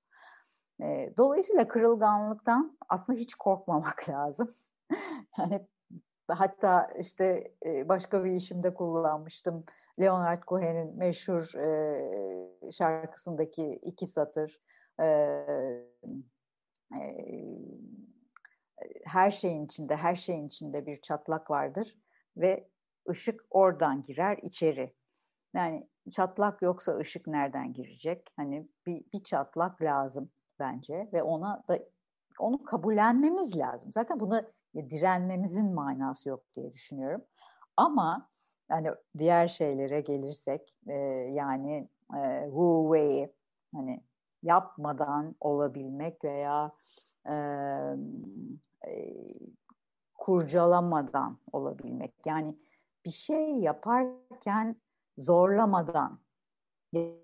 E, dolayısıyla kırılganlıktan aslında hiç korkmamak *laughs* lazım. yani hatta işte e, başka bir işimde kullanmıştım. Leonard Cohen'in meşhur e, şarkısındaki iki satır e, e, her şeyin içinde her şeyin içinde bir çatlak vardır ve ışık oradan girer içeri. Yani çatlak yoksa ışık nereden girecek? Hani bir, bir çatlak lazım bence ve ona da onu kabullenmemiz lazım. Zaten buna direnmemizin manası yok diye düşünüyorum. Ama yani diğer şeylere gelirsek e, yani e, Wu Wei hani yapmadan olabilmek veya e, e, kurcalamadan olabilmek. Yani bir şey yaparken zorlamadan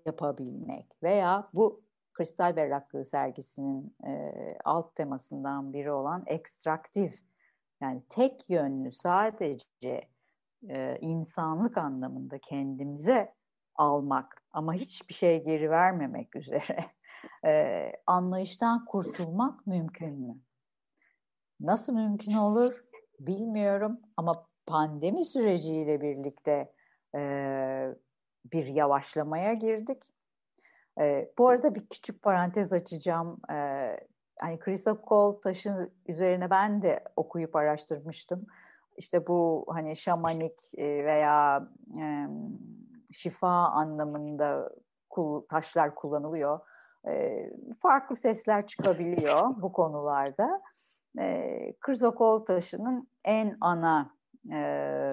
yapabilmek veya bu Kristal Berraklığı sergisinin e, alt temasından biri olan ekstraktif yani tek yönlü sadece e, insanlık anlamında kendimize almak ama hiçbir şey geri vermemek üzere *laughs* e, anlayıştan kurtulmak mümkün mü? Nasıl mümkün olur bilmiyorum ama pandemi süreciyle birlikte e, bir yavaşlamaya girdik. E, bu arada bir küçük parantez açacağım. E, hani Krista Cole taşı üzerine ben de okuyup araştırmıştım. İşte bu hani şamanik veya e, şifa anlamında kul, taşlar kullanılıyor. E, farklı sesler çıkabiliyor bu konularda. e, krzokol taşının en ana e,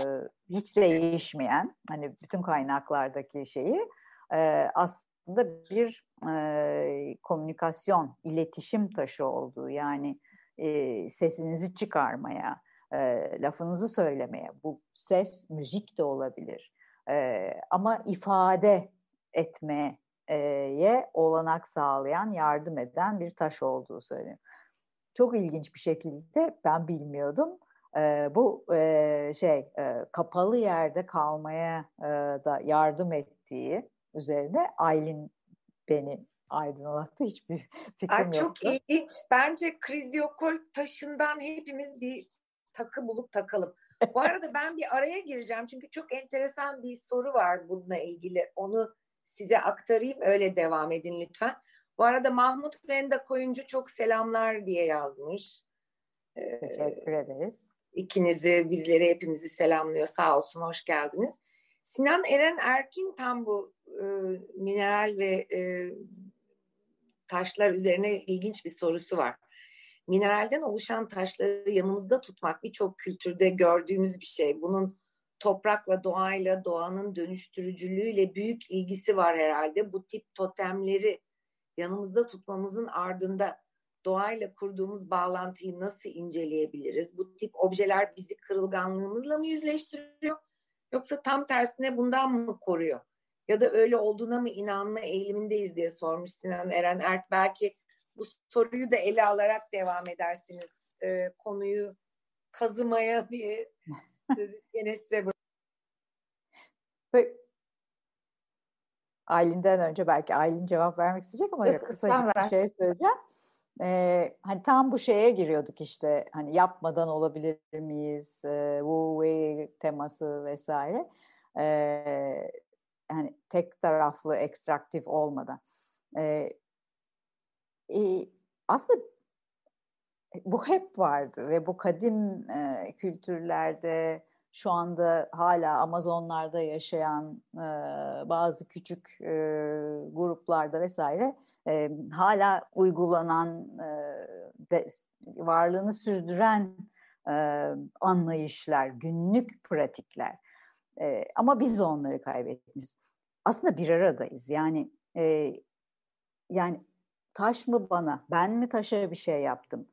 hiç değişmeyen hani bütün kaynaklardaki şeyi e, aslında bir e, komünikasyon, iletişim taşı olduğu yani e, sesinizi çıkarmaya, e, lafınızı söylemeye, bu ses müzik de olabilir e, ama ifade etmeye olanak sağlayan, yardım eden bir taş olduğu söyleniyor. Çok ilginç bir şekilde ben bilmiyordum. E, bu e, şey e, kapalı yerde kalmaya e, da yardım ettiği üzerine Aylin beni aydınlattı. Hiçbir *laughs* fikrim Ay, Çok ilginç. Bence krizyokol taşından hepimiz bir takı bulup takalım. Bu *laughs* arada ben bir araya gireceğim çünkü çok enteresan bir soru var bununla ilgili. Onu size aktarayım öyle devam edin lütfen. Bu arada Mahmut Venda Koyuncu çok selamlar diye yazmış. Teşekkür ederiz. İkinizi, bizleri, hepimizi selamlıyor. Sağ olsun, hoş geldiniz. Sinan Eren Erkin tam bu e, mineral ve e, taşlar üzerine ilginç bir sorusu var. Mineralden oluşan taşları yanımızda tutmak birçok kültürde gördüğümüz bir şey. Bunun toprakla, doğayla, doğanın dönüştürücülüğüyle büyük ilgisi var herhalde. Bu tip totemleri yanımızda tutmamızın ardında doğayla kurduğumuz bağlantıyı nasıl inceleyebiliriz? Bu tip objeler bizi kırılganlığımızla mı yüzleştiriyor? Yoksa tam tersine bundan mı koruyor? Ya da öyle olduğuna mı inanma eğilimindeyiz diye sormuş Sinan Eren Ert. Belki bu soruyu da ele alarak devam edersiniz. Ee, konuyu kazımaya diye *laughs* sözü yine size Aylin'den önce belki Aylin cevap vermek isteyecek ama Yok, kısacık bir şey söyleyeceğim. Ee, hani tam bu şeye giriyorduk işte hani yapmadan olabilir miyiz e, Wu Wei teması vesaire ee, hani tek taraflı ekstraktif olmadan ee, e, aslında bu hep vardı ve bu kadim e, kültürlerde şu anda hala Amazonlarda yaşayan e, bazı küçük e, gruplarda vesaire e, hala uygulanan e, de, varlığını sürdüren e, anlayışlar, günlük pratikler. E, ama biz onları kaybetmişiz. Aslında bir aradayız. Yani e, yani taş mı bana, ben mi taşa bir şey yaptım?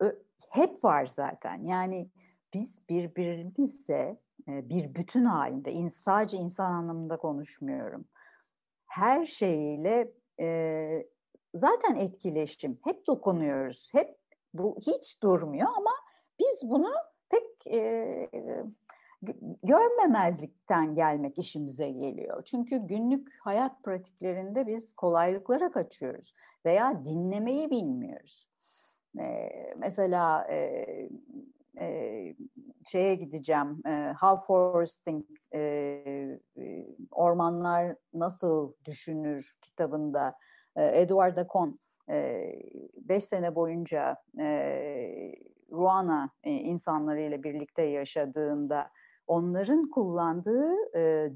Ö, hep var zaten. Yani biz birbirimizle e, bir bütün halinde, sadece insan anlamında konuşmuyorum. Her şeyiyle e, zaten etkileşim. Hep dokunuyoruz. Hep bu hiç durmuyor ama biz bunu pek e, görmemezlikten gelmek işimize geliyor. Çünkü günlük hayat pratiklerinde biz kolaylıklara kaçıyoruz veya dinlemeyi bilmiyoruz. E, mesela e, e, şeye gideceğim. E, How Foresting e, Ormanlar Nasıl Düşünür kitabında e, Edward Acon e, sene boyunca e, Ruana e, insanlarıyla birlikte yaşadığında onların kullandığı e,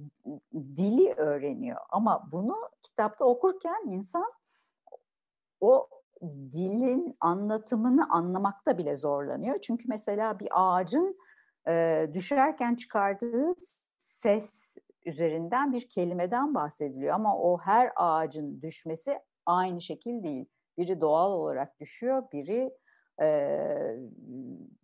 dili öğreniyor. Ama bunu kitapta okurken insan o dilin anlatımını anlamakta bile zorlanıyor. Çünkü mesela bir ağacın e, düşerken çıkardığı ses üzerinden bir kelimeden bahsediliyor. Ama o her ağacın düşmesi aynı şekil değil. Biri doğal olarak düşüyor, biri e,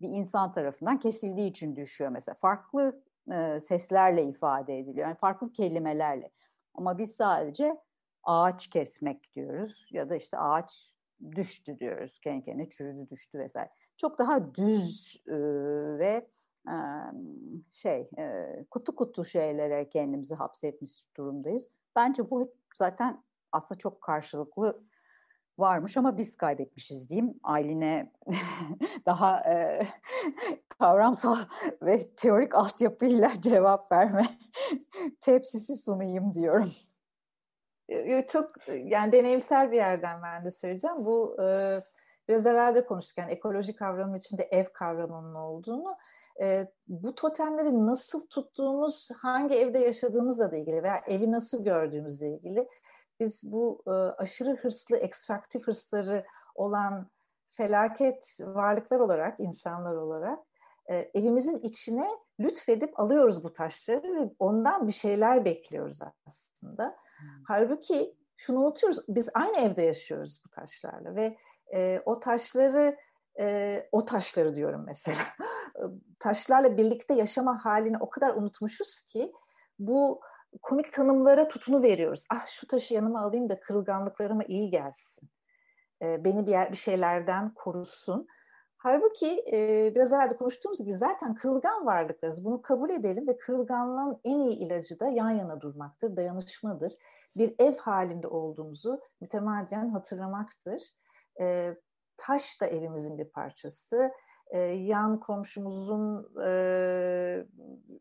bir insan tarafından kesildiği için düşüyor mesela. Farklı e, seslerle ifade ediliyor. Yani farklı kelimelerle. Ama biz sadece ağaç kesmek diyoruz ya da işte ağaç düştü diyoruz. Kendi kendine çürüdü düştü vesaire. Çok daha düz e, ve e, şey e, kutu kutu şeylere kendimizi hapsetmiş durumdayız. Bence bu zaten aslında çok karşılıklı varmış ama biz kaybetmişiz diyeyim. Aylin'e *laughs* daha e, *laughs* kavramsal ve teorik altyapıyla *laughs* cevap verme tepsisi sunayım diyorum çok yani deneyimsel bir yerden ben de söyleyeceğim. Bu e, biraz evvel de konuştuk yani ekoloji kavramı içinde ev kavramının olduğunu. E, bu totemleri nasıl tuttuğumuz, hangi evde yaşadığımızla da ilgili veya evi nasıl gördüğümüzle ilgili biz bu e, aşırı hırslı, ekstraktif hırsları olan felaket varlıklar olarak, insanlar olarak e, evimizin içine lütfedip alıyoruz bu taşları ve ondan bir şeyler bekliyoruz aslında. Hmm. Halbuki şunu unutuyoruz, biz aynı evde yaşıyoruz bu taşlarla ve e, o taşları, e, o taşları diyorum mesela, *laughs* taşlarla birlikte yaşama halini o kadar unutmuşuz ki bu komik tanımlara tutunu veriyoruz. Ah şu taşı yanıma alayım da kırılganlıklarıma iyi gelsin. E, beni bir, yer, bir şeylerden korusun. Halbuki e, biraz evvel konuştuğumuz gibi zaten kırılgan varlıklarız. Bunu kabul edelim ve kırılganlığın en iyi ilacı da yan yana durmaktır, dayanışmadır. Bir ev halinde olduğumuzu mütemadiyen hatırlamaktır. E, taş da evimizin bir parçası. E, yan komşumuzun e,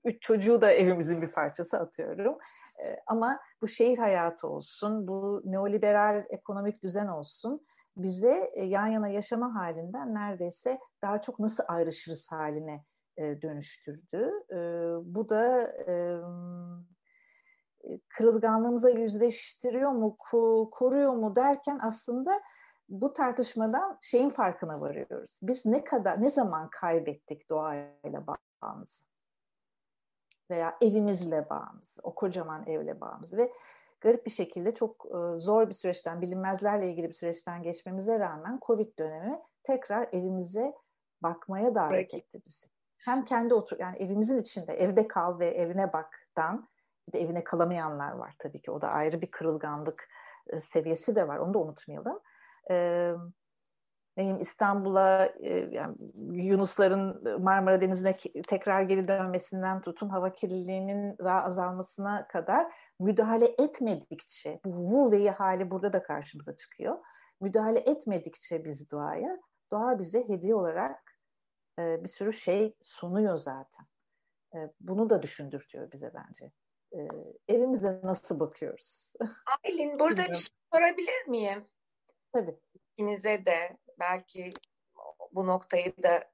üç çocuğu da evimizin bir parçası atıyorum. E, ama bu şehir hayatı olsun, bu neoliberal ekonomik düzen olsun bize e, yan yana yaşama halinden neredeyse daha çok nasıl ayrışırız haline e, dönüştürdü. E, bu da e, kırılganlığımıza yüzleştiriyor mu, koruyor mu derken aslında bu tartışmadan şeyin farkına varıyoruz. Biz ne kadar, ne zaman kaybettik doğayla bağımızı? Veya evimizle bağımızı, o kocaman evle bağımızı ve garip bir şekilde çok e, zor bir süreçten, bilinmezlerle ilgili bir süreçten geçmemize rağmen Covid dönemi tekrar evimize bakmaya davet etti bizi. Hem kendi otur yani evimizin içinde evde kal ve evine baktan bir de evine kalamayanlar var tabii ki. O da ayrı bir kırılganlık e, seviyesi de var. Onu da unutmayalım. Ee, neyim İstanbul'a e, yani Yunusların Marmara Denizi'ne tekrar geri dönmesinden tutun hava kirliliğinin daha azalmasına kadar müdahale etmedikçe bu Wu hali burada da karşımıza çıkıyor. Müdahale etmedikçe biz doğaya doğa bize hediye olarak e, bir sürü şey sunuyor zaten. E, bunu da düşündürtüyor bize bence. E, evimize nasıl bakıyoruz? Aylin burada bir şey sorabilir miyim? Tabii. İkinize de belki bu noktayı da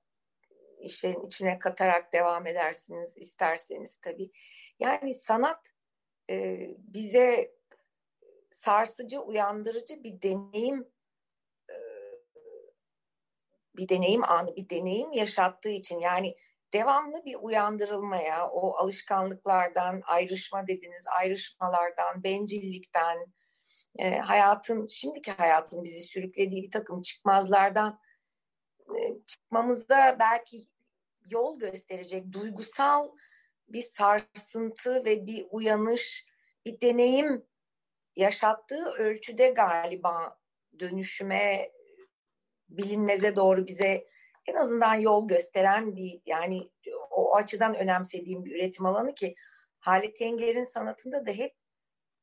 işin içine katarak devam edersiniz isterseniz tabii. Yani sanat e, bize sarsıcı, uyandırıcı bir deneyim e, bir deneyim anı, bir deneyim yaşattığı için yani devamlı bir uyandırılmaya, o alışkanlıklardan, ayrışma dediniz, ayrışmalardan, bencillikten, e, hayatın, şimdiki hayatın bizi sürüklediği bir takım çıkmazlardan e, çıkmamızda belki yol gösterecek duygusal bir sarsıntı ve bir uyanış, bir deneyim yaşattığı ölçüde galiba dönüşüme, bilinmeze doğru bize en azından yol gösteren bir yani o açıdan önemsediğim bir üretim alanı ki Halit Tenger'in sanatında da hep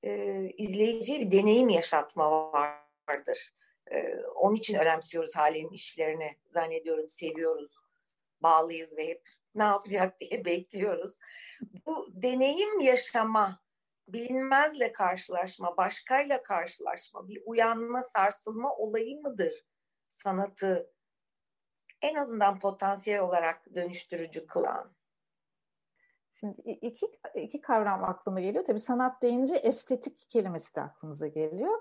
e, izleyiciye bir deneyim yaşatma vardır. E, onun için önemsiyoruz Hale'nin işlerini. Zannediyorum seviyoruz, bağlıyız ve hep ne yapacak diye *laughs* bekliyoruz. Bu deneyim yaşama, bilinmezle karşılaşma, başkayla karşılaşma, bir uyanma, sarsılma olayı mıdır sanatı en azından potansiyel olarak dönüştürücü kılan? Şimdi iki, iki kavram aklıma geliyor. Tabii sanat deyince estetik kelimesi de aklımıza geliyor.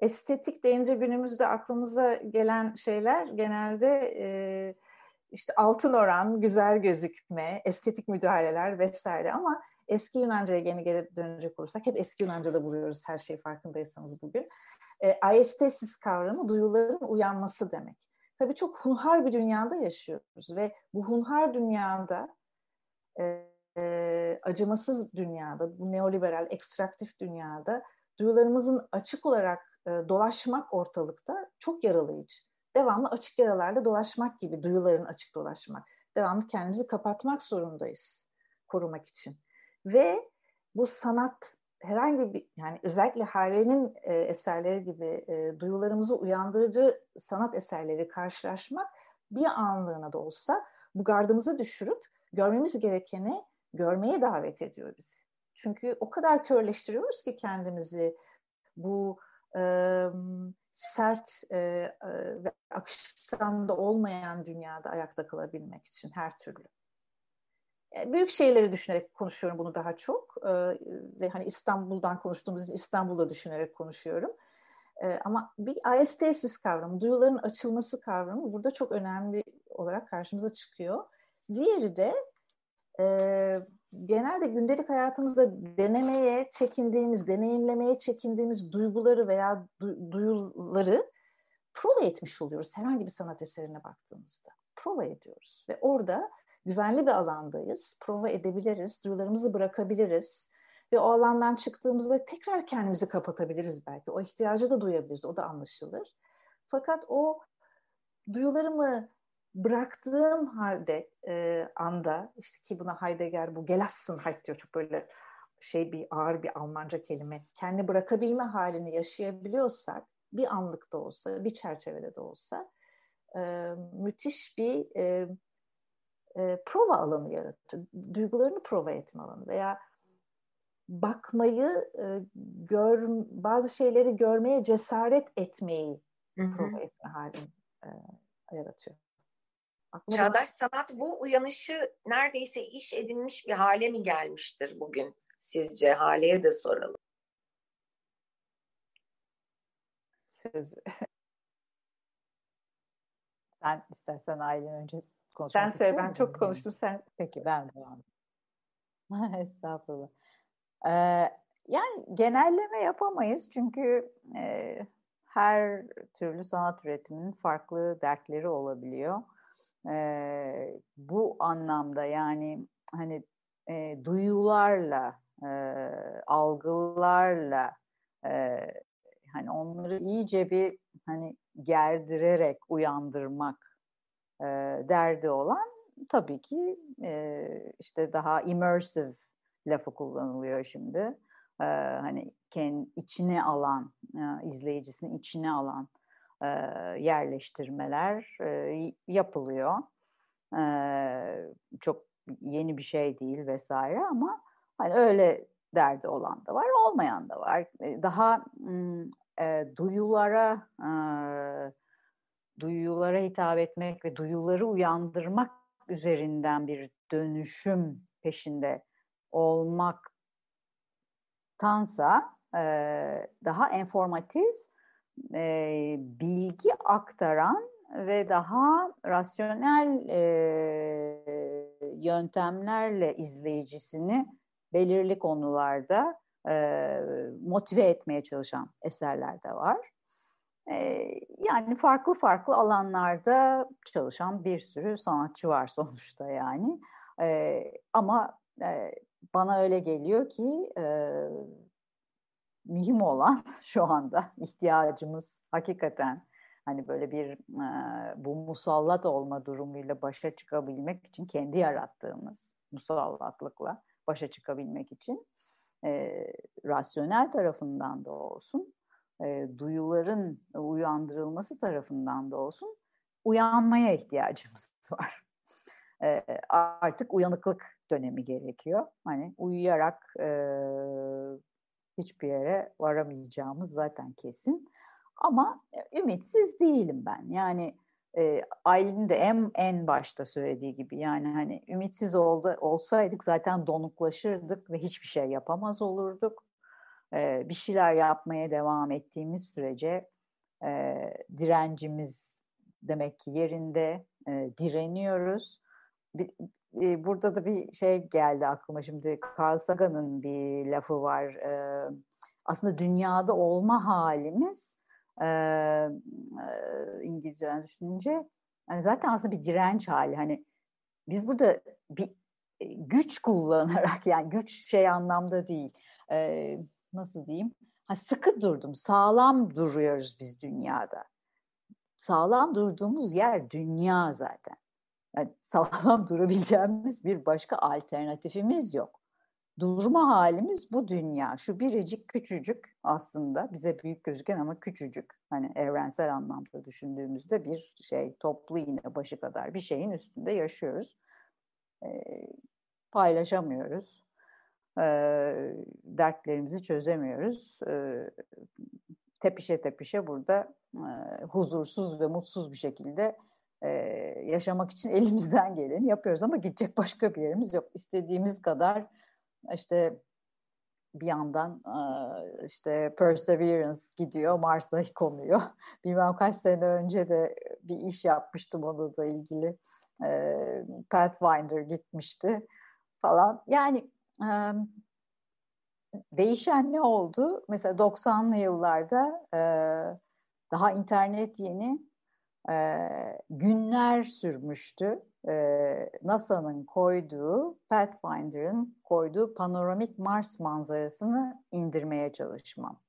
Estetik deyince günümüzde aklımıza gelen şeyler genelde e, işte altın oran, güzel gözükme, estetik müdahaleler vesaire ama eski Yunanca'ya yeni geri dönecek olursak hep eski Yunanca'da buluyoruz her şey farkındaysanız bugün. E, aestesis kavramı duyuların uyanması demek. Tabii çok hunhar bir dünyada yaşıyoruz ve bu hunhar dünyada e, e, acımasız dünyada, bu neoliberal, ekstraktif dünyada duyularımızın açık olarak e, dolaşmak ortalıkta çok yaralayıcı. Devamlı açık yaralarla dolaşmak gibi duyuların açık dolaşmak. Devamlı kendimizi kapatmak zorundayız korumak için. Ve bu sanat herhangi bir yani özellikle Hale'nin e, eserleri gibi e, duyularımızı uyandırıcı sanat eserleri karşılaşmak bir anlığına da olsa bu gardımızı düşürüp görmemiz gerekeni görmeye davet ediyor bizi. Çünkü o kadar körleştiriyoruz ki kendimizi bu e, sert e, ve akışkan da olmayan dünyada ayakta kalabilmek için her türlü. Büyük şeyleri düşünerek konuşuyorum bunu daha çok e, ve hani İstanbul'dan konuştuğumuz için İstanbul'da düşünerek konuşuyorum. E, ama bir aiestesis kavramı, duyuların açılması kavramı burada çok önemli olarak karşımıza çıkıyor. Diğeri de e, genelde gündelik hayatımızda denemeye çekindiğimiz, deneyimlemeye çekindiğimiz duyguları veya du- duyuları prova etmiş oluyoruz herhangi bir sanat eserine baktığımızda. Prova ediyoruz ve orada güvenli bir alandayız. Prova edebiliriz, duyularımızı bırakabiliriz ve o alandan çıktığımızda tekrar kendimizi kapatabiliriz belki. O ihtiyacı da duyabiliriz, o da anlaşılır. Fakat o duyularımı bıraktığım halde e, anda işte ki buna Heidegger bu Gelassenheit diyor çok böyle şey bir ağır bir Almanca kelime. Kendi bırakabilme halini yaşayabiliyorsak bir anlık da olsa, bir çerçevede de olsa e, müthiş bir e, e, prova alanı yaratıyor. Duygularını prova etme alanı veya bakmayı, e, gör, bazı şeyleri görmeye cesaret etmeyi Hı-hı. prova etme halini e, yaratıyor. Aklıma Çağdaş sanat bu uyanışı neredeyse iş edinmiş bir hale mi gelmiştir bugün sizce? Hale'ye de soralım. Söz. *laughs* Sen istersen ailen önce konuşmak Sen söyle ben çok konuştum sen. Peki ben devam *laughs* Estağfurullah. Ee, yani genelleme yapamayız çünkü e, her türlü sanat üretiminin farklı dertleri olabiliyor. E, bu anlamda yani hani e, duyularla, e, algılarla e, hani onları iyice bir hani gerdirerek uyandırmak e, derdi olan tabii ki e, işte daha immersive lafı kullanılıyor şimdi. E, hani kendi içine alan, e, izleyicisini içine alan e, yerleştirmeler e, yapılıyor. E, çok yeni bir şey değil vesaire ama hani öyle derdi olan da var, olmayan da var. Daha e, duyulara e, duyulara hitap etmek ve duyuları uyandırmak üzerinden bir dönüşüm peşinde olmaktansa e, daha informatif e, bilgi aktaran ve daha rasyonel e, yöntemlerle izleyicisini belirli konularda e, motive etmeye çalışan eserler de var. E, yani farklı farklı alanlarda çalışan bir sürü sanatçı var *laughs* sonuçta yani. E, ama e, bana öyle geliyor ki e, mühim olan *laughs* şu anda ihtiyacımız hakikaten hani böyle bir e, bu musallat olma durumuyla başa çıkabilmek için kendi yarattığımız musallatlıkla başa çıkabilmek için e, rasyonel tarafından da olsun, e, duyuların uyandırılması tarafından da olsun uyanmaya ihtiyacımız *laughs* var. E, artık uyanıklık dönemi gerekiyor. Hani uyuyarak e, hiçbir yere varamayacağımız zaten kesin. Ama ümitsiz değilim ben. Yani e, Aylin'in de en en başta söylediği gibi yani hani ümitsiz oldu olsaydık zaten donuklaşırdık ve hiçbir şey yapamaz olurduk. E, bir şeyler yapmaya devam ettiğimiz sürece e, direncimiz demek ki yerinde e, direniyoruz. Bir, e, burada da bir şey geldi aklıma şimdi Carl Sagan'ın bir lafı var. E, aslında dünyada olma halimiz e, İngilizceden düşününce yani zaten aslında bir direnç hali. Hani biz burada bir güç kullanarak *laughs* yani güç şey anlamda değil. E, nasıl diyeyim? Ha, sıkı durdum, sağlam duruyoruz biz dünyada. Sağlam durduğumuz yer dünya zaten. Yani *laughs* sağlam durabileceğimiz bir başka alternatifimiz yok durma halimiz bu dünya. Şu biricik küçücük aslında bize büyük gözüken ama küçücük. Hani evrensel anlamda düşündüğümüzde bir şey toplu iğne başı kadar bir şeyin üstünde yaşıyoruz. E, paylaşamıyoruz. E, dertlerimizi çözemiyoruz. E, tepişe tepişe burada e, huzursuz ve mutsuz bir şekilde e, yaşamak için elimizden geleni yapıyoruz ama gidecek başka bir yerimiz yok. İstediğimiz kadar işte bir yandan işte Perseverance gidiyor, Mars'a konuyor. *laughs* Bilmem kaç sene önce de bir iş yapmıştım onunla ilgili. Pathfinder gitmişti falan. Yani değişen ne oldu? Mesela 90'lı yıllarda daha internet yeni günler sürmüştü e, NASA'nın koyduğu, Pathfinder'ın koyduğu panoramik Mars manzarasını indirmeye çalışmam.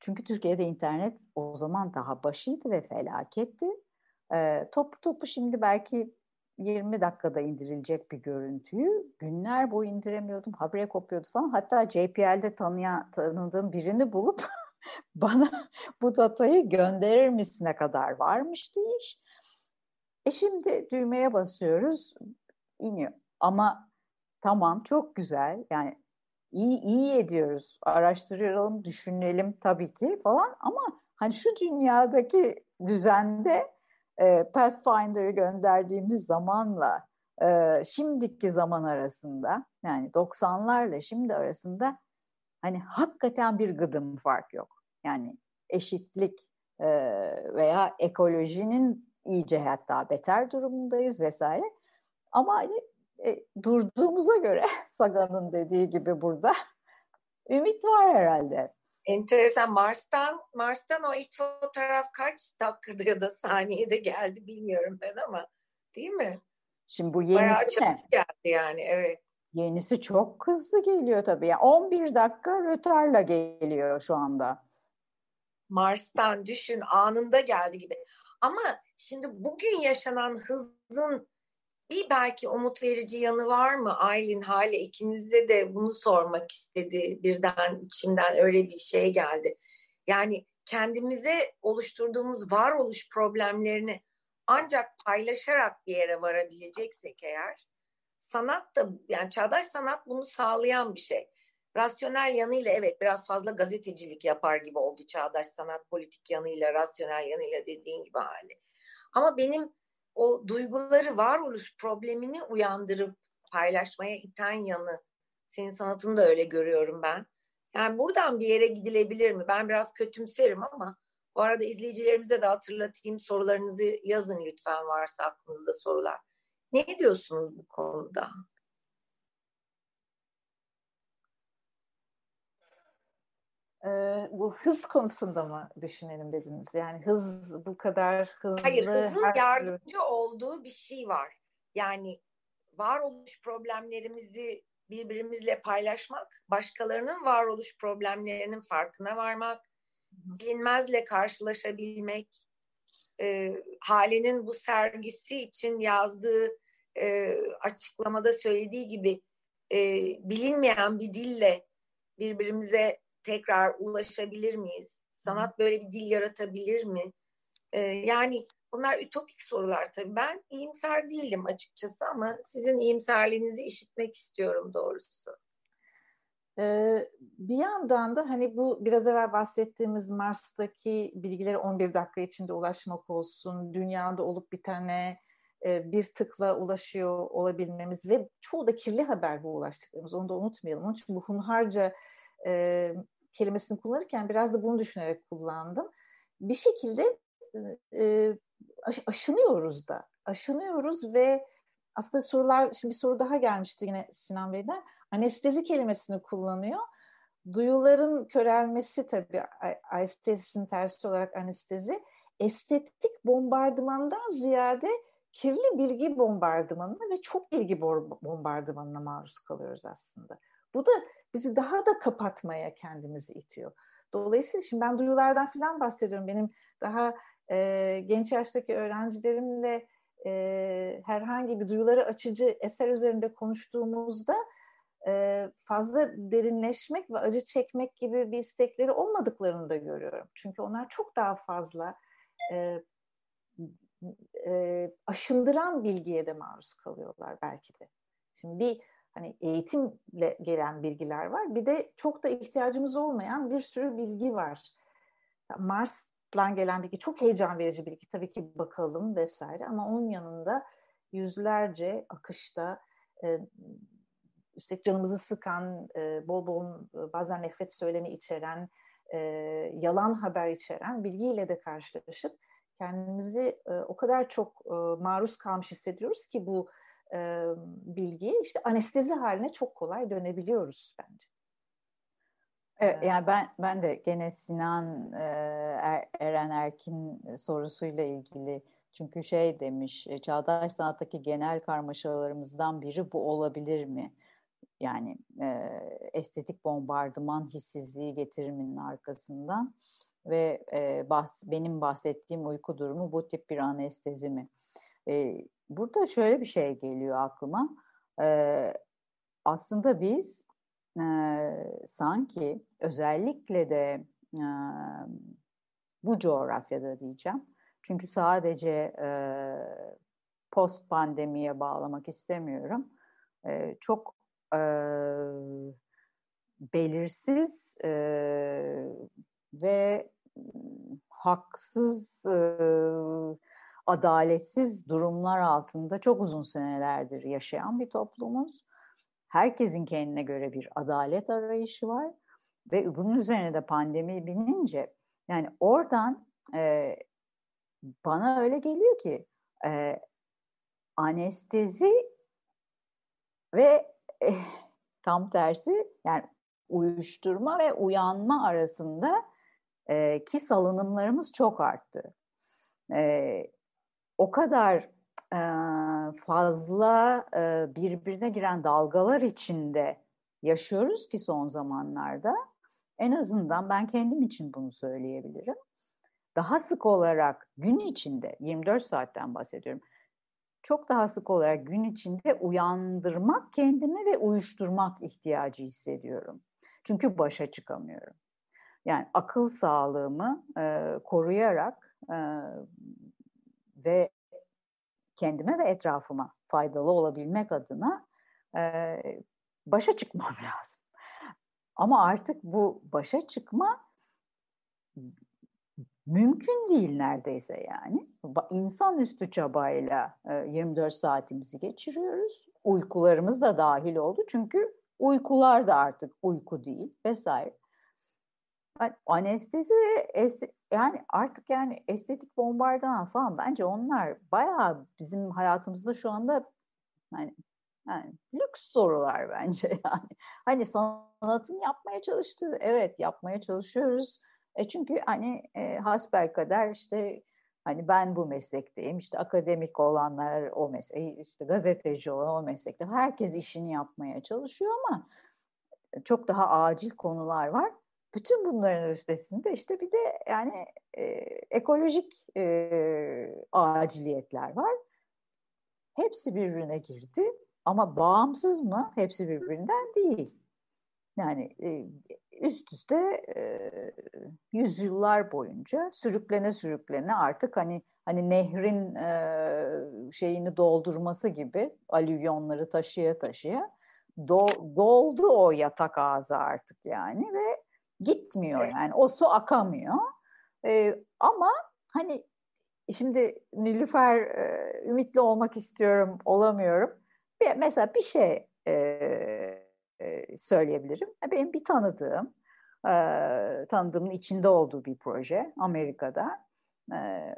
Çünkü Türkiye'de internet o zaman daha başıydı ve felaketti. E, topu topu şimdi belki 20 dakikada indirilecek bir görüntüyü günler boyu indiremiyordum. Habire kopuyordu falan. Hatta JPL'de tanıyan, tanıdığım birini bulup *laughs* bana bu datayı gönderir misine kadar varmıştı iş. E şimdi düğmeye basıyoruz, iniyor. Ama tamam çok güzel. Yani iyi iyi ediyoruz. Araştıralım, düşünelim tabii ki falan ama hani şu dünyadaki düzende e, Pathfinder'ı gönderdiğimiz zamanla e, şimdiki zaman arasında yani 90'larla şimdi arasında hani hakikaten bir gıdım fark yok. Yani eşitlik e, veya ekolojinin iyice hatta beter durumundayız vesaire. Ama hani, e, durduğumuza göre *laughs* Sagan'ın dediği gibi burada *laughs* ümit var herhalde. Enteresan. Mars'tan Mars'tan o ilk fotoğraf kaç dakikada ya da saniyede geldi bilmiyorum ben ama değil mi? Şimdi bu yenisi ne? geldi yani evet. Yenisi çok hızlı geliyor tabii. Yani 11 dakika rötarla geliyor şu anda. Mars'tan düşün anında geldi gibi. Ama şimdi bugün yaşanan hızın bir belki umut verici yanı var mı Aylin Hale ikinize de bunu sormak istedi birden içimden öyle bir şey geldi. Yani kendimize oluşturduğumuz varoluş problemlerini ancak paylaşarak bir yere varabileceksek eğer sanat da yani çağdaş sanat bunu sağlayan bir şey. Rasyonel yanıyla evet biraz fazla gazetecilik yapar gibi oldu çağdaş sanat politik yanıyla, rasyonel yanıyla dediğin gibi hali. Ama benim o duyguları varoluş problemini uyandırıp paylaşmaya iten yanı senin sanatını da öyle görüyorum ben. Yani buradan bir yere gidilebilir mi? Ben biraz kötümserim ama bu arada izleyicilerimize de hatırlatayım sorularınızı yazın lütfen varsa aklınızda sorular. Ne diyorsunuz bu konuda? e, bu hız konusunda mı düşünelim dediniz? Yani hız bu kadar hızlı. Hayır, hızın her yardımcı olduğu bir şey var. Yani varoluş problemlerimizi birbirimizle paylaşmak, başkalarının varoluş problemlerinin farkına varmak, bilinmezle karşılaşabilmek, e, Hale'nin bu sergisi için yazdığı e, açıklamada söylediği gibi e, bilinmeyen bir dille birbirimize tekrar ulaşabilir miyiz? Sanat böyle bir dil yaratabilir mi? Ee, yani bunlar ütopik sorular tabii. Ben iyimser değilim açıkçası ama sizin iyimserliğinizi işitmek istiyorum doğrusu. Bir yandan da hani bu biraz evvel bahsettiğimiz Mars'taki bilgileri 11 dakika içinde ulaşmak olsun, dünyada olup bitene e, bir tıkla ulaşıyor olabilmemiz ve çoğu da kirli haber bu ulaştıklarımız onu da unutmayalım. Onun için bu hunharca e, kelimesini kullanırken biraz da bunu düşünerek kullandım. Bir şekilde e, aşınıyoruz da. Aşınıyoruz ve aslında sorular, şimdi bir soru daha gelmişti yine Sinan Bey'den. Anestezi kelimesini kullanıyor. Duyuların körelmesi tabii anestezisinin tersi olarak anestezi. Estetik bombardımandan ziyade kirli bilgi bombardımanına ve çok bilgi bombardımanına maruz kalıyoruz aslında. Bu da bizi daha da kapatmaya kendimizi itiyor. Dolayısıyla şimdi ben duyulardan falan bahsediyorum. Benim daha e, genç yaştaki öğrencilerimle e, herhangi bir duyuları açıcı eser üzerinde konuştuğumuzda fazla derinleşmek ve acı çekmek gibi bir istekleri olmadıklarını da görüyorum. Çünkü onlar çok daha fazla e, e, aşındıran bilgiye de maruz kalıyorlar belki de. Şimdi bir hani eğitimle gelen bilgiler var. Bir de çok da ihtiyacımız olmayan bir sürü bilgi var. Mars'tan gelen bilgi çok heyecan verici bilgi. Tabii ki bakalım vesaire ama onun yanında yüzlerce akışta e, üstelik canımızı sıkan, e, bol bol e, bazen nefret söylemi içeren, e, yalan haber içeren bilgiyle de karşılaşıp kendimizi e, o kadar çok e, maruz kalmış hissediyoruz ki bu e, bilgiye işte anestezi haline çok kolay dönebiliyoruz bence. Evet, yani ben ben de gene Sinan e, er, Eren Erkin sorusuyla ilgili çünkü şey demiş çağdaş sanattaki genel karmaşalarımızdan biri bu olabilir mi? Yani e, estetik bombardıman hissizliği getiriminin arkasından ve e, bahs benim bahsettiğim uyku durumu bu tip bir anestezi mi? E, burada şöyle bir şey geliyor aklıma. E, aslında biz e, sanki özellikle de e, bu coğrafyada diyeceğim. Çünkü sadece e, post pandemiye bağlamak istemiyorum. E, çok e, belirsiz e, ve haksız, e, adaletsiz durumlar altında çok uzun senelerdir yaşayan bir toplumuz. Herkesin kendine göre bir adalet arayışı var ve bunun üzerine de pandemi binince yani oradan e, bana öyle geliyor ki e, anestezi ve e, tam tersi yani uyuşturma ve uyanma arasında e, ki salınımlarımız çok arttı. E, o kadar e, fazla e, birbirine giren dalgalar içinde yaşıyoruz ki son zamanlarda. En azından ben kendim için bunu söyleyebilirim. Daha sık olarak gün içinde 24 saatten bahsediyorum. Çok daha sık olarak gün içinde uyandırmak kendimi ve uyuşturmak ihtiyacı hissediyorum. Çünkü başa çıkamıyorum. Yani akıl sağlığımı e, koruyarak e, ve kendime ve etrafıma faydalı olabilmek adına e, başa çıkmam *laughs* lazım. Ama artık bu başa çıkma mümkün değil neredeyse yani. İnsanüstü çabayla 24 saatimizi geçiriyoruz. Uykularımız da dahil oldu çünkü uykular da artık uyku değil vesaire. Anestezi ve yani artık yani estetik bombardıman falan bence onlar bayağı bizim hayatımızda şu anda yani, yani lüks sorular bence *laughs* yani. Hani sanatın yapmaya çalıştığı evet yapmaya çalışıyoruz. E çünkü hani e, hasbel kadar işte hani ben bu meslekteyim işte akademik olanlar o meslek işte gazeteci olan o meslekte herkes işini yapmaya çalışıyor ama çok daha acil konular var. Bütün bunların üstesinde işte bir de yani e, ekolojik e, aciliyetler var. Hepsi birbirine girdi ama bağımsız mı? Hepsi birbirinden değil. Yani e, üst üste e, yüzyıllar boyunca sürüklene sürüklene artık hani hani nehrin e, şeyini doldurması gibi alüvyonları taşıya taşıya do, doldu o yatak ağzı artık yani ve gitmiyor yani o su akamıyor. E, ama hani şimdi Nilüfer e, ümitli olmak istiyorum olamıyorum. Bir, mesela bir şey e, e, söyleyebilirim. Benim bir tanıdığım, e, tanıdığımın içinde olduğu bir proje Amerika'da. E,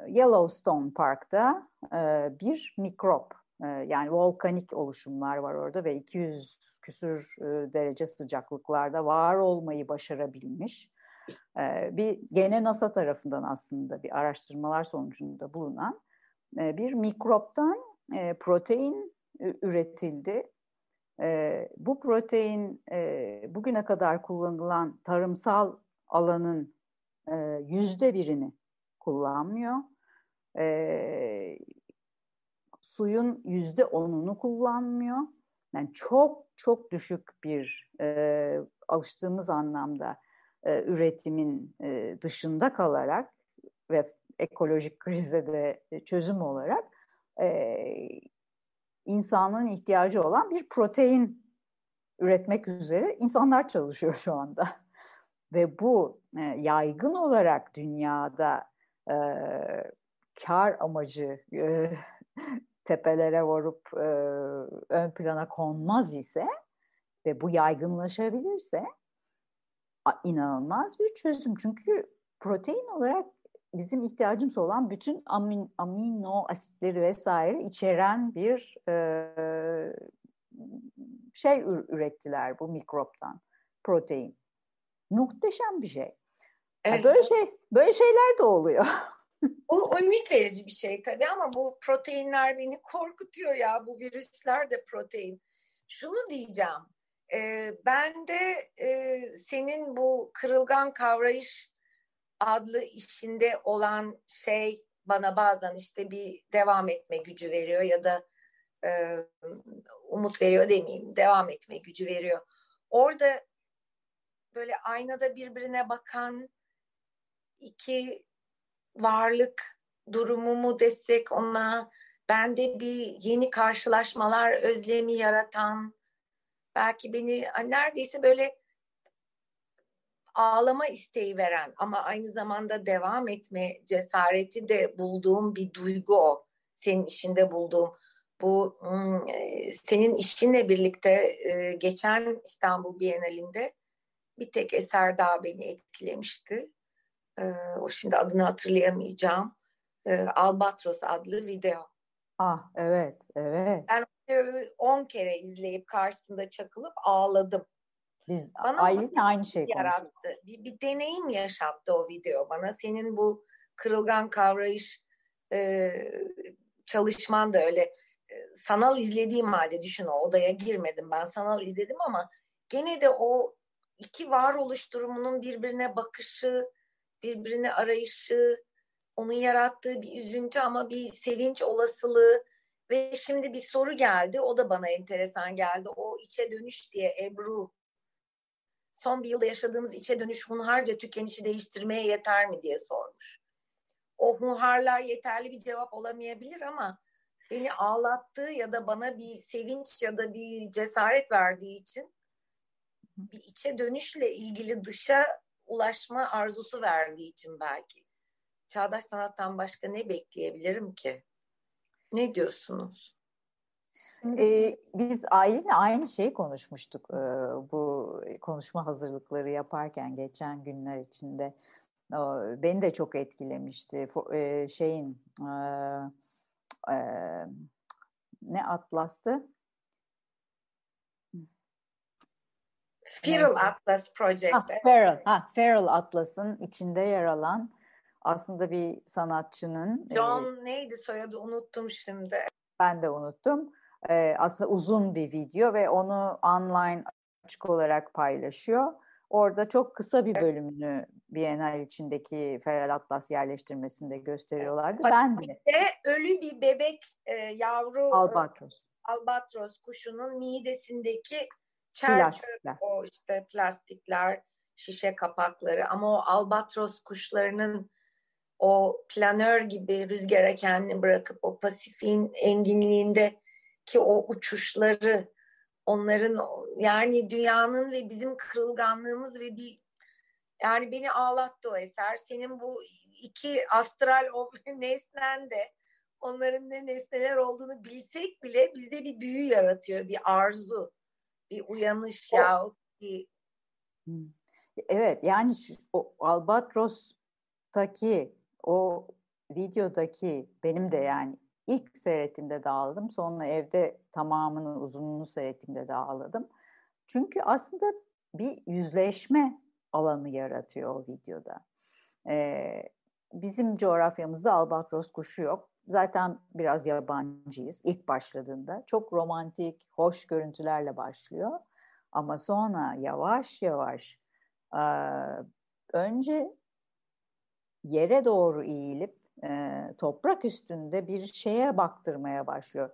Yellowstone Park'ta e, bir mikrop, e, yani volkanik oluşumlar var orada ve 200 küsür e, derece sıcaklıklarda var olmayı başarabilmiş. E, bir gene NASA tarafından aslında bir araştırmalar sonucunda bulunan e, bir mikroptan e, protein üretildi e, bu protein e, bugüne kadar kullanılan tarımsal alanın yüzde birini kullanmıyor. E, suyun yüzde onunu kullanmıyor. Yani çok çok düşük bir e, alıştığımız anlamda e, üretimin e, dışında kalarak ve ekolojik krize de çözüm olarak e, insanlığın ihtiyacı olan bir protein üretmek üzere insanlar çalışıyor şu anda. *laughs* Ve bu e, yaygın olarak dünyada e, kar amacı e, *laughs* tepelere varıp e, ön plana konmaz ise ve bu yaygınlaşabilirse inanılmaz bir çözüm. Çünkü protein olarak bizim ihtiyacımız olan bütün amin, amino asitleri vesaire içeren bir e, şey ürettiler bu mikroptan. Protein. Muhteşem bir şey. Evet. Yani böyle şey böyle şeyler de oluyor. *laughs* Bu ümit verici bir şey tabii ama bu proteinler beni korkutuyor ya. Bu virüsler de protein. Şunu diyeceğim. E, ben de e, senin bu kırılgan kavrayış adlı işinde olan şey bana bazen işte bir devam etme gücü veriyor ya da e, umut veriyor demeyeyim devam etme gücü veriyor. Orada böyle aynada birbirine bakan iki varlık durumumu destek ona bende bir yeni karşılaşmalar özlemi yaratan belki beni neredeyse böyle ağlama isteği veren ama aynı zamanda devam etme cesareti de bulduğum bir duygu o. Senin işinde bulduğum bu hmm, e, senin işinle birlikte e, geçen İstanbul Bienalinde bir tek eser daha beni etkilemişti. E, o şimdi adını hatırlayamayacağım. Albatros adlı video. Ah evet, evet. Ben 10 kere izleyip karşısında çakılıp ağladım. Biz Aylin'le aynı şey yarattı. Bir, bir deneyim yaşattı o video bana. Senin bu kırılgan kavrayış e, çalışman da öyle e, sanal izlediğim halde düşün o odaya girmedim ben sanal izledim ama gene de o iki varoluş durumunun birbirine bakışı, birbirine arayışı, onun yarattığı bir üzüntü ama bir sevinç olasılığı ve şimdi bir soru geldi. O da bana enteresan geldi. O içe dönüş diye Ebru son bir yılda yaşadığımız içe dönüş hunharca tükenişi değiştirmeye yeter mi diye sormuş. O hunharla yeterli bir cevap olamayabilir ama beni ağlattığı ya da bana bir sevinç ya da bir cesaret verdiği için bir içe dönüşle ilgili dışa ulaşma arzusu verdiği için belki. Çağdaş sanattan başka ne bekleyebilirim ki? Ne diyorsunuz? Ee, biz aileyle aynı şeyi konuşmuştuk ee, bu konuşma hazırlıkları yaparken geçen günler içinde. Ee, beni de çok etkilemişti. Ee, şeyin e, e, ne atlastı? Feral Atlas Project. Ha, Feral, ha, Feral Atlas'ın içinde yer alan aslında bir sanatçının. John e, neydi soyadı unuttum şimdi. Ben de unuttum e, aslında uzun bir video ve onu online açık olarak paylaşıyor. Orada çok kısa bir bölümünü Bienal içindeki Feral Atlas yerleştirmesinde gösteriyorlardı. Ben de. ölü bir bebek e, yavru albatros. albatros kuşunun midesindeki çer o işte plastikler, şişe kapakları ama o albatros kuşlarının o planör gibi rüzgara kendini bırakıp o Pasifik'in enginliğinde ki o uçuşları onların yani dünyanın ve bizim kırılganlığımız ve bir yani beni ağlattı o eser. Senin bu iki astral o *laughs* nesnen de onların ne nesneler olduğunu bilsek bile bizde bir büyü yaratıyor, bir arzu, bir uyanış ya bir Evet yani şu, o Albatros'taki o videodaki benim de yani İlk seyrettiğimde dağıldım. Sonra evde tamamını uzunluğunu seyrettiğimde dağıldım. Çünkü aslında bir yüzleşme alanı yaratıyor o videoda. Ee, bizim coğrafyamızda albatros kuşu yok. Zaten biraz yabancıyız ilk başladığında. Çok romantik, hoş görüntülerle başlıyor. Ama sonra yavaş yavaş e, önce yere doğru eğilip e, toprak üstünde bir şeye baktırmaya başlıyor.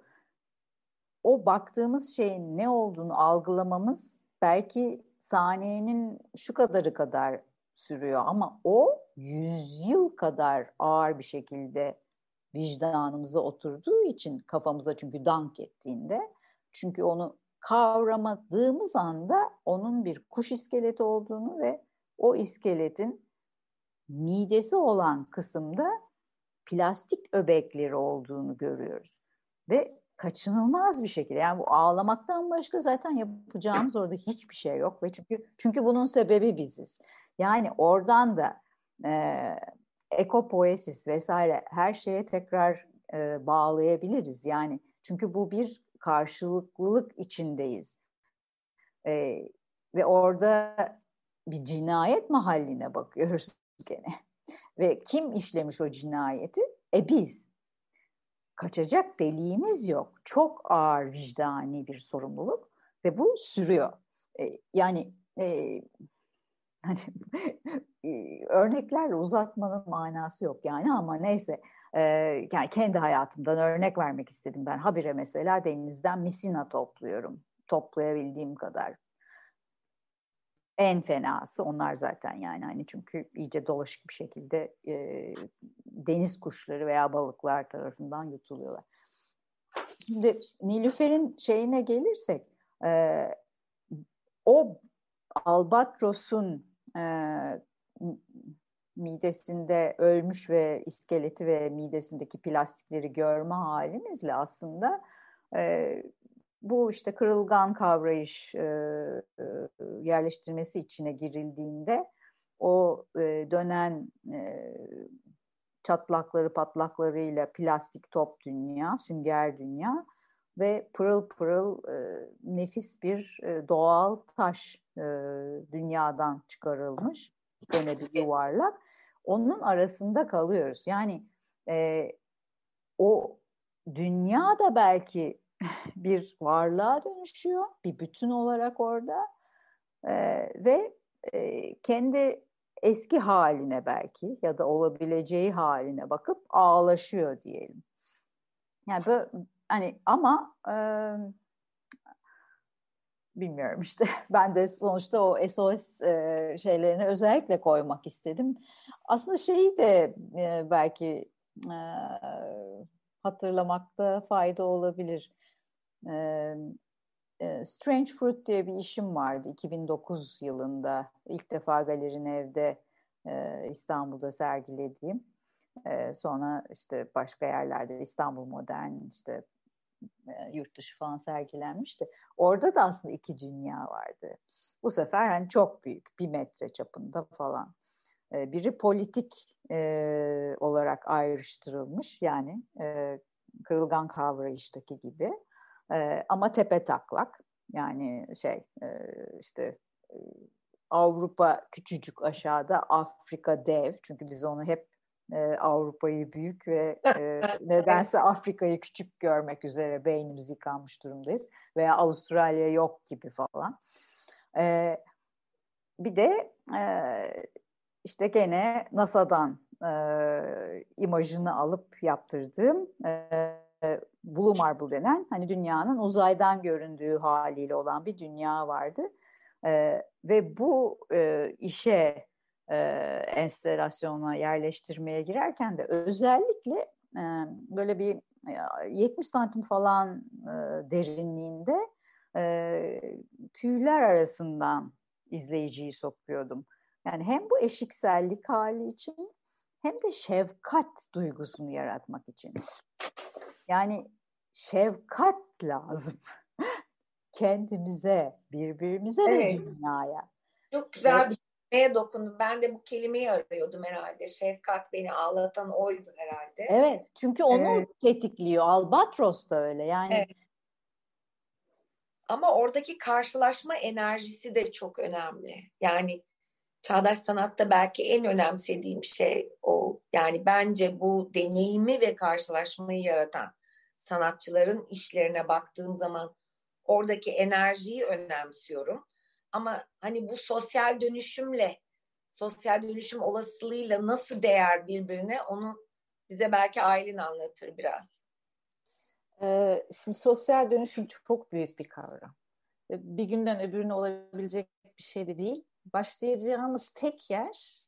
O baktığımız şeyin ne olduğunu algılamamız belki saniyenin şu kadarı kadar sürüyor ama o yüzyıl kadar ağır bir şekilde vicdanımıza oturduğu için kafamıza çünkü dank ettiğinde çünkü onu kavramadığımız anda onun bir kuş iskeleti olduğunu ve o iskeletin midesi olan kısımda plastik öbekleri olduğunu görüyoruz. Ve kaçınılmaz bir şekilde yani bu ağlamaktan başka zaten yapacağımız orada hiçbir şey yok ve çünkü çünkü bunun sebebi biziz. Yani oradan da e, ekopoesis vesaire her şeye tekrar e, bağlayabiliriz. Yani çünkü bu bir karşılıklılık içindeyiz. E, ve orada bir cinayet mahalline bakıyoruz gene. Ve kim işlemiş o cinayeti? E biz. Kaçacak deliğimiz yok. Çok ağır vicdani bir sorumluluk ve bu sürüyor. E, yani e, hani *laughs* örneklerle uzatmanın manası yok yani ama neyse e, yani kendi hayatımdan örnek vermek istedim ben habire mesela denizden misina topluyorum toplayabildiğim kadar en fenası onlar zaten yani hani çünkü iyice dolaşık bir şekilde e, deniz kuşları veya balıklar tarafından yutuluyorlar. Şimdi Nilüfer'in şeyine gelirsek e, o albatrosun e, midesinde ölmüş ve iskeleti ve midesindeki plastikleri görme halimizle aslında e, bu işte kırılgan kavrayış e, e, yerleştirmesi içine girildiğinde o e, dönen e, çatlakları patlaklarıyla plastik top dünya, sünger dünya ve pırıl pırıl e, nefis bir e, doğal taş e, dünyadan çıkarılmış gene bir yuvarlak. Onun arasında kalıyoruz. Yani e, o dünya da belki *sighs* bir varlığa dönüşüyor, bir bütün olarak orada e, ve e, kendi eski haline belki ya da olabileceği haline bakıp ağlaşıyor diyelim. Yani böyle, hani ama e, bilmiyorum işte *laughs* ben de sonuçta o SOS e, şeylerini özellikle koymak istedim. Aslında şeyi de e, belki e, hatırlamakta fayda olabilir. E, Strange Fruit diye bir işim vardı 2009 yılında ilk defa Galerin Ev'de e, İstanbul'da sergilediğim. E, sonra işte başka yerlerde İstanbul Modern işte e, yurt dışı falan sergilenmişti. Orada da aslında iki dünya vardı. Bu sefer hani çok büyük bir metre çapında falan. E, biri politik e, olarak ayrıştırılmış yani e, kırılgan kavrayıştaki gibi e, ama tepe taklak yani şey e, işte e, Avrupa küçücük aşağıda Afrika dev çünkü biz onu hep e, Avrupa'yı büyük ve e, *laughs* nedense Afrika'yı küçük görmek üzere beynimiz yıkanmış durumdayız. Veya Avustralya yok gibi falan. E, bir de e, işte gene NASA'dan e, imajını alıp yaptırdığım e, Blue Marble denen hani dünyanın uzaydan göründüğü haliyle olan bir dünya vardı. E, ve bu e, işe e, enstelasyona yerleştirmeye girerken de özellikle e, böyle bir e, 70 santim falan e, derinliğinde e, tüyler arasından izleyiciyi sokuyordum. Yani hem bu eşiksellik hali için hem de şefkat duygusunu yaratmak için. Yani şefkat lazım. *laughs* Kendimize, birbirimize evet. ve dünyaya. Çok güzel bir kelimeye dokundum. Ben de bu kelimeyi arıyordum herhalde. Şefkat beni ağlatan oydu herhalde. Evet. Çünkü onu evet. tetikliyor. Albatros da öyle. Yani evet. Ama oradaki karşılaşma enerjisi de çok önemli. Yani çağdaş sanatta belki en önemsediğim şey o. Yani bence bu deneyimi ve karşılaşmayı yaratan sanatçıların işlerine baktığım zaman oradaki enerjiyi önemsiyorum. Ama hani bu sosyal dönüşümle, sosyal dönüşüm olasılığıyla nasıl değer birbirine onu bize belki Aylin anlatır biraz. Ee, şimdi sosyal dönüşüm çok büyük bir kavram. Bir günden öbürüne olabilecek bir şey de değil. Başlayacağımız tek yer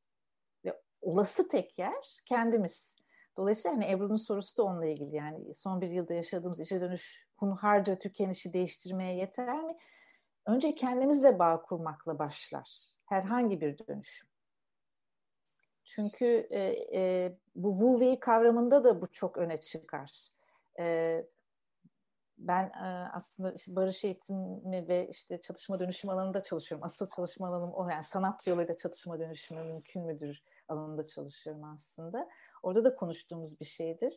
ve olası tek yer kendimiz. Dolayısıyla hani Ebru'nun sorusu da onunla ilgili. Yani son bir yılda yaşadığımız işe dönüş hunharca tükenişi değiştirmeye yeter mi? önce kendimizle bağ kurmakla başlar. Herhangi bir dönüşüm. Çünkü e, e, bu Wu Wei kavramında da bu çok öne çıkar. E, ben e, aslında işte barış eğitimi ve işte çalışma dönüşüm alanında çalışıyorum. Asıl çalışma alanım o yani sanat yoluyla çalışma dönüşümü mümkün müdür alanında çalışıyorum aslında. Orada da konuştuğumuz bir şeydir.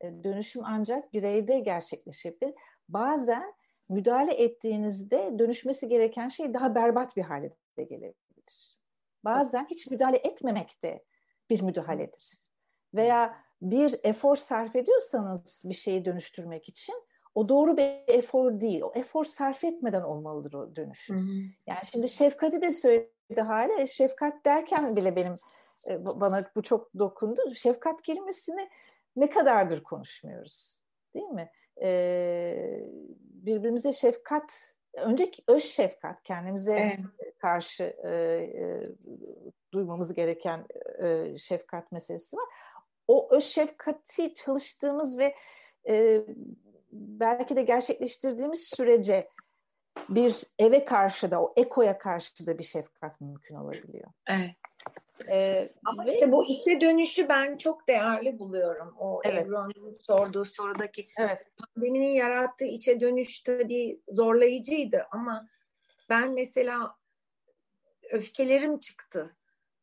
E, dönüşüm ancak bireyde gerçekleşebilir. Bazen müdahale ettiğinizde dönüşmesi gereken şey daha berbat bir hale de gelebilir. Bazen hiç müdahale etmemek de bir müdahaledir. Veya bir efor sarf ediyorsanız bir şeyi dönüştürmek için o doğru bir efor değil. O efor sarf etmeden olmalıdır o dönüşüm. Hı hı. Yani şimdi şefkati de söyledi hale. Şefkat derken bile benim e, bana bu çok dokundu. Şefkat kelimesini ne kadardır konuşmuyoruz. Değil mi? Ee, birbirimize şefkat önceki öz şefkat kendimize evet. karşı e, e, duymamız gereken e, şefkat meselesi var. O öz şefkati çalıştığımız ve e, belki de gerçekleştirdiğimiz sürece bir eve karşı da o ekoya karşı da bir şefkat mümkün olabiliyor. Evet. Ee, Ama ve... işte bu içe dönüşü ben çok değerli buluyorum. O evet. Ebru'nun sorduğu sorudaki evet. pandeminin yarattığı içe dönüş tabii zorlayıcıydı ama ben mesela öfkelerim çıktı.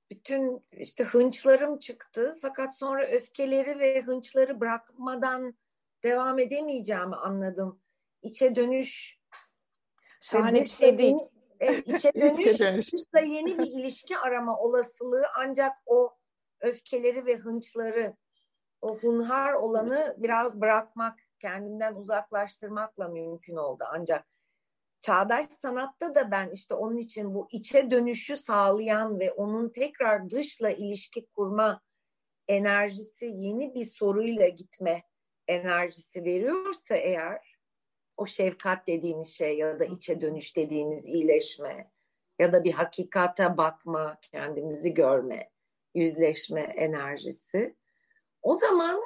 Bütün işte hınçlarım çıktı. Fakat sonra öfkeleri ve hınçları bırakmadan devam edemeyeceğimi anladım. İçe dönüş şahane bir şey değil. E, içe *laughs* dönüş, dönüşle yeni bir ilişki arama olasılığı ancak o öfkeleri ve hınçları o hunhar olanı biraz bırakmak, kendimden uzaklaştırmakla mümkün oldu. Ancak çağdaş sanatta da ben işte onun için bu içe dönüşü sağlayan ve onun tekrar dışla ilişki kurma enerjisi yeni bir soruyla gitme enerjisi veriyorsa eğer o şefkat dediğimiz şey ya da içe dönüş dediğimiz iyileşme ya da bir hakikate bakma, kendimizi görme, yüzleşme enerjisi. O zaman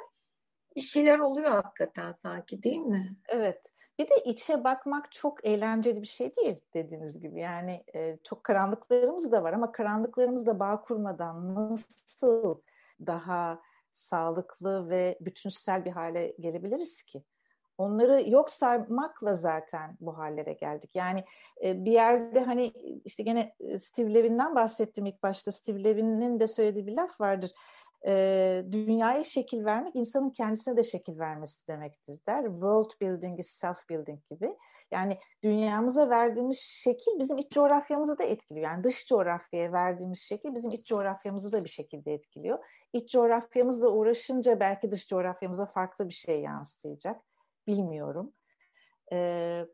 bir şeyler oluyor hakikaten sanki değil mi? Evet. Bir de içe bakmak çok eğlenceli bir şey değil dediğiniz gibi. Yani e, çok karanlıklarımız da var ama karanlıklarımızla bağ kurmadan nasıl daha sağlıklı ve bütünsel bir hale gelebiliriz ki? Onları yok saymakla zaten bu hallere geldik. Yani e, bir yerde hani işte gene e, Steve Levin'den bahsettim ilk başta. Steve Levin'in de söylediği bir laf vardır. E, dünyaya şekil vermek insanın kendisine de şekil vermesi demektir der. World building is self building gibi. Yani dünyamıza verdiğimiz şekil bizim iç coğrafyamızı da etkiliyor. Yani dış coğrafyaya verdiğimiz şekil bizim iç coğrafyamızı da bir şekilde etkiliyor. İç coğrafyamızla uğraşınca belki dış coğrafyamıza farklı bir şey yansıyacak bilmiyorum. E,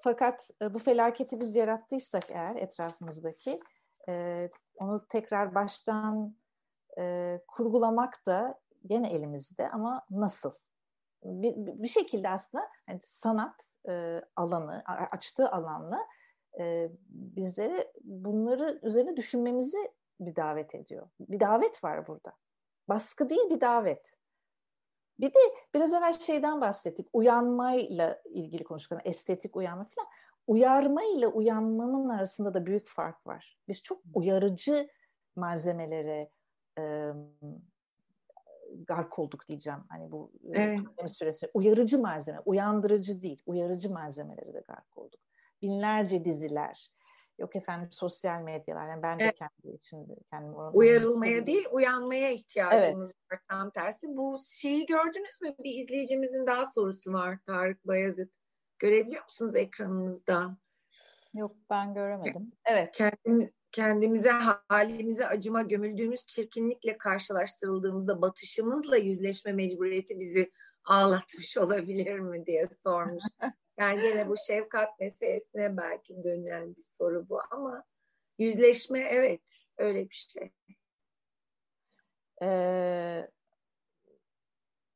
fakat bu felaketi biz yarattıysak eğer etrafımızdaki e, onu tekrar baştan e, kurgulamak da gene elimizde ama nasıl? Bir, bir şekilde aslında yani sanat e, alanı, açtığı alanla e, bizleri bunları üzerine düşünmemizi bir davet ediyor. Bir davet var burada. Baskı değil bir davet. Bir de biraz evvel şeyden bahsettik. Uyanmayla ilgili konuştuk. Estetik uyanma falan. Uyarma ile uyanmanın arasında da büyük fark var. Biz çok uyarıcı malzemelere e, gark olduk diyeceğim. Hani bu evet. süresi uyarıcı malzeme, uyandırıcı değil, uyarıcı malzemelere de gark olduk. Binlerce diziler, Yok efendim sosyal medyalar. Yani ben de evet. kendi içimde kendim Uyarılmaya değil, uyanmaya ihtiyacımız evet. var tam tersi. Bu şeyi gördünüz mü? Bir izleyicimizin daha sorusu var Tarık Bayazıt. Görebiliyor musunuz ekranınızda? Yok ben göremedim. Evet. Kendim, kendimize, halimize acıma gömüldüğümüz çirkinlikle karşılaştırıldığımızda batışımızla yüzleşme mecburiyeti bizi ağlatmış *laughs* olabilir mi diye sormuş. Yani gene bu şefkat meselesine belki dönen bir soru bu ama yüzleşme evet öyle bir şey. Ee,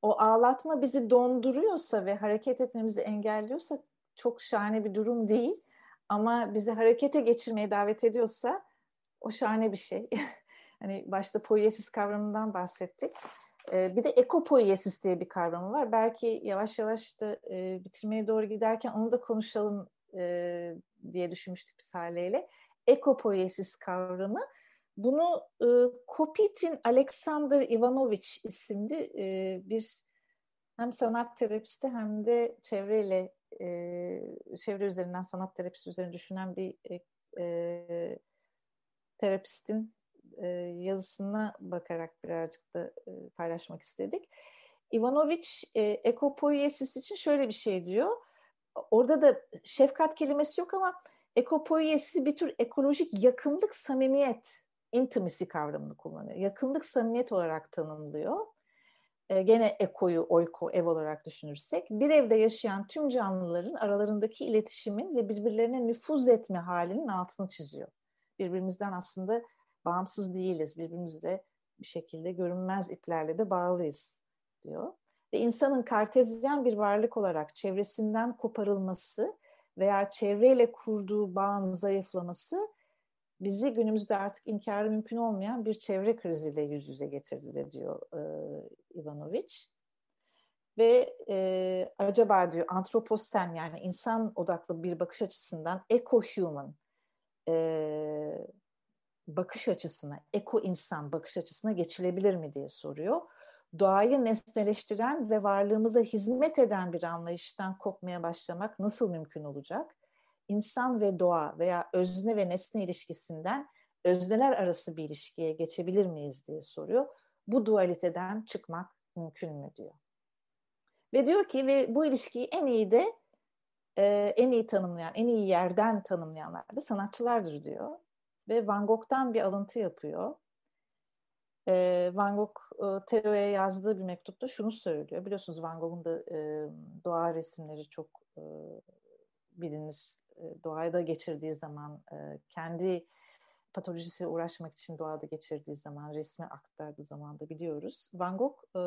o ağlatma bizi donduruyorsa ve hareket etmemizi engelliyorsa çok şahane bir durum değil. Ama bizi harekete geçirmeye davet ediyorsa o şahane bir şey. *laughs* hani başta poiesis kavramından bahsettik. E, bir de ekopoiesis diye bir kavramı var. Belki yavaş yavaş da e, bitirmeye doğru giderken onu da konuşalım e, diye düşünmüştük biz Hale'yle. Ekopoiesis kavramı. Bunu e, Kopitin Alexander Ivanovich isimli e, bir hem sanat terapisti hem de çevreyle e, çevre üzerinden sanat terapisi üzerine düşünen bir e, e, terapistin e, yazısına bakarak birazcık da e, paylaşmak istedik. Ivanovic e, ekopoiesis için şöyle bir şey diyor. Orada da şefkat kelimesi yok ama ekopoiesis bir tür ekolojik yakınlık, samimiyet, intimacy kavramını kullanıyor. Yakınlık, samimiyet olarak tanımlıyor. E, gene ekoyu, oiko, ev olarak düşünürsek bir evde yaşayan tüm canlıların aralarındaki iletişimin ve birbirlerine nüfuz etme halinin altını çiziyor. Birbirimizden aslında bağımsız değiliz. Birbirimizle bir şekilde görünmez iplerle de bağlıyız diyor. Ve insanın kartezyen bir varlık olarak çevresinden koparılması veya çevreyle kurduğu bağın zayıflaması bizi günümüzde artık inkarı mümkün olmayan bir çevre kriziyle yüz yüze getirdi de diyor e, Ivanovic. Ve e, acaba diyor antroposten yani insan odaklı bir bakış açısından eco-human e, bakış açısına, eko-insan bakış açısına geçilebilir mi diye soruyor. Doğayı nesneleştiren ve varlığımıza hizmet eden bir anlayıştan kopmaya başlamak nasıl mümkün olacak? insan ve doğa veya özne ve nesne ilişkisinden özneler arası bir ilişkiye geçebilir miyiz diye soruyor. Bu dualiteden çıkmak mümkün mü diyor. Ve diyor ki ve bu ilişkiyi en iyi de e, en iyi tanımlayan, en iyi yerden tanımlayanlar da sanatçılardır diyor. Ve Van Gogh'tan bir alıntı yapıyor. E, Van Gogh e, Theo'ya yazdığı bir mektupta şunu söylüyor. Biliyorsunuz Van Gogh'un da e, doğa resimleri çok e, bilinir e, doğada geçirdiği zaman e, kendi patolojisiyle uğraşmak için doğada geçirdiği zaman resmi aktardığı zaman da biliyoruz. Van Gogh e,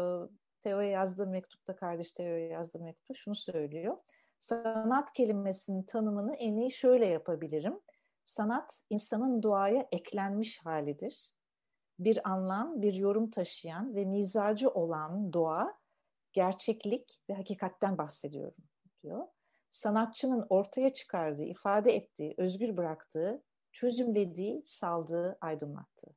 Theo'ya yazdığı mektupta, kardeş Theo'ya yazdığı mektupta şunu söylüyor. Sanat kelimesinin tanımını en iyi şöyle yapabilirim. Sanat insanın doğaya eklenmiş halidir. Bir anlam, bir yorum taşıyan ve mizacı olan doğa, gerçeklik ve hakikatten bahsediyorum diyor sanatçının ortaya çıkardığı, ifade ettiği, özgür bıraktığı, çözümlediği, saldığı, aydınlattığı.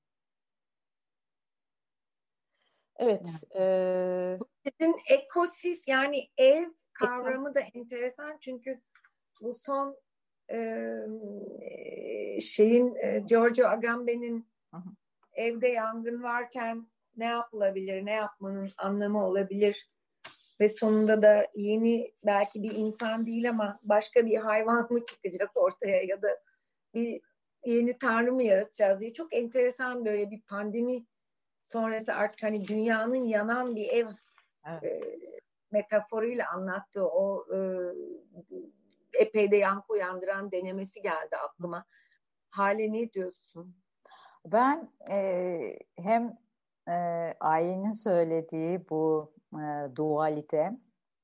Evet. E... Sizin yani ev kavramı da enteresan çünkü bu son e, şeyin e, Giorgio Agamben'in evde yangın varken ne yapılabilir, ne yapmanın anlamı olabilir? Ve sonunda da yeni belki bir insan değil ama başka bir hayvan mı çıkacak ortaya ya da bir yeni tanrı mı yaratacağız diye çok enteresan böyle bir pandemi sonrası artık hani dünyanın yanan bir ev evet. e, metaforuyla anlattığı o e, epey de yankı uyandıran denemesi geldi aklıma. Hale ne diyorsun? Ben e, hem e, Aylin'in söylediği bu e, dualite,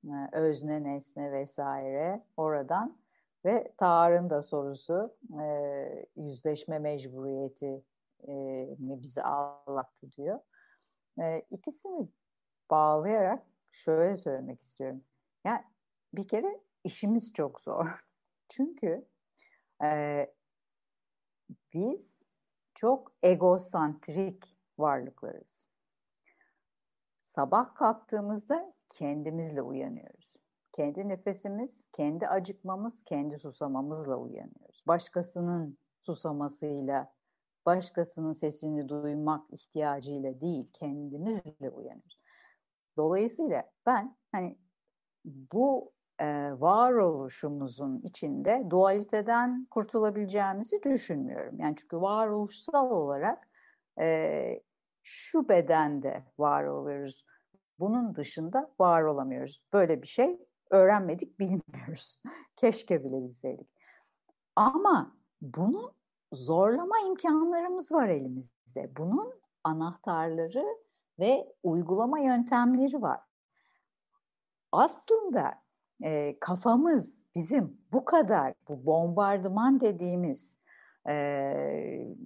e, özne, nesne vesaire oradan ve Tar'ın da sorusu e, yüzleşme mecburiyeti e, mi bizi ağlattı diyor. E, ikisini bağlayarak şöyle söylemek istiyorum. Yani bir kere işimiz çok zor. *laughs* Çünkü e, biz çok egosantrik varlıklarız. Sabah kalktığımızda kendimizle uyanıyoruz. Kendi nefesimiz, kendi acıkmamız, kendi susamamızla uyanıyoruz. Başkasının susamasıyla, başkasının sesini duymak ihtiyacıyla değil, kendimizle uyanıyoruz. Dolayısıyla ben hani bu e, varoluşumuzun içinde dualiteden kurtulabileceğimizi düşünmüyorum. Yani çünkü varoluşsal olarak e, şu bedende var oluyoruz. Bunun dışında var olamıyoruz. Böyle bir şey öğrenmedik, bilmiyoruz. *laughs* Keşke bile bilseydik. Ama bunun zorlama imkanlarımız var elimizde. Bunun anahtarları ve uygulama yöntemleri var. Aslında e, kafamız bizim bu kadar bu bombardıman dediğimiz e,